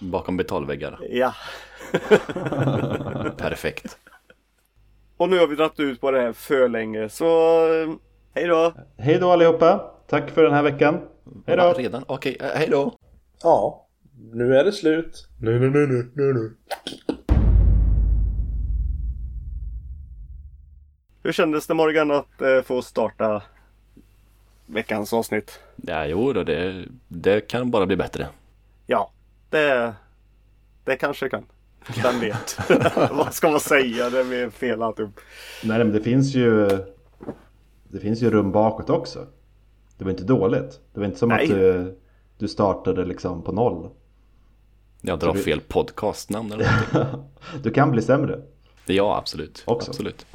Bakom betalväggar. Ja. Perfekt. Och nu har vi dragit ut på det här för länge så eh, hej då! Hej då allihopa! Tack för den här veckan. Hej då! Redan? Okej, eh, hej då. Ja, nu är det slut. Nu, nu, nu, nu, nu, nu. Hur kändes det Morgan att eh, få starta veckans avsnitt? Ja, jo då, det, det kan bara bli bättre. Ja, det, det kanske kan. Vem [LAUGHS] vet? [LAUGHS] Vad ska man säga? Det blir fel alltihop. Nej men det finns ju Det finns ju rum bakåt också. Det var inte dåligt. Det var inte som Nej. att du, du startade liksom på noll. Jag drar vi- fel podcastnamn eller någonting. [LAUGHS] Du kan bli sämre. Ja, absolut. Också. absolut.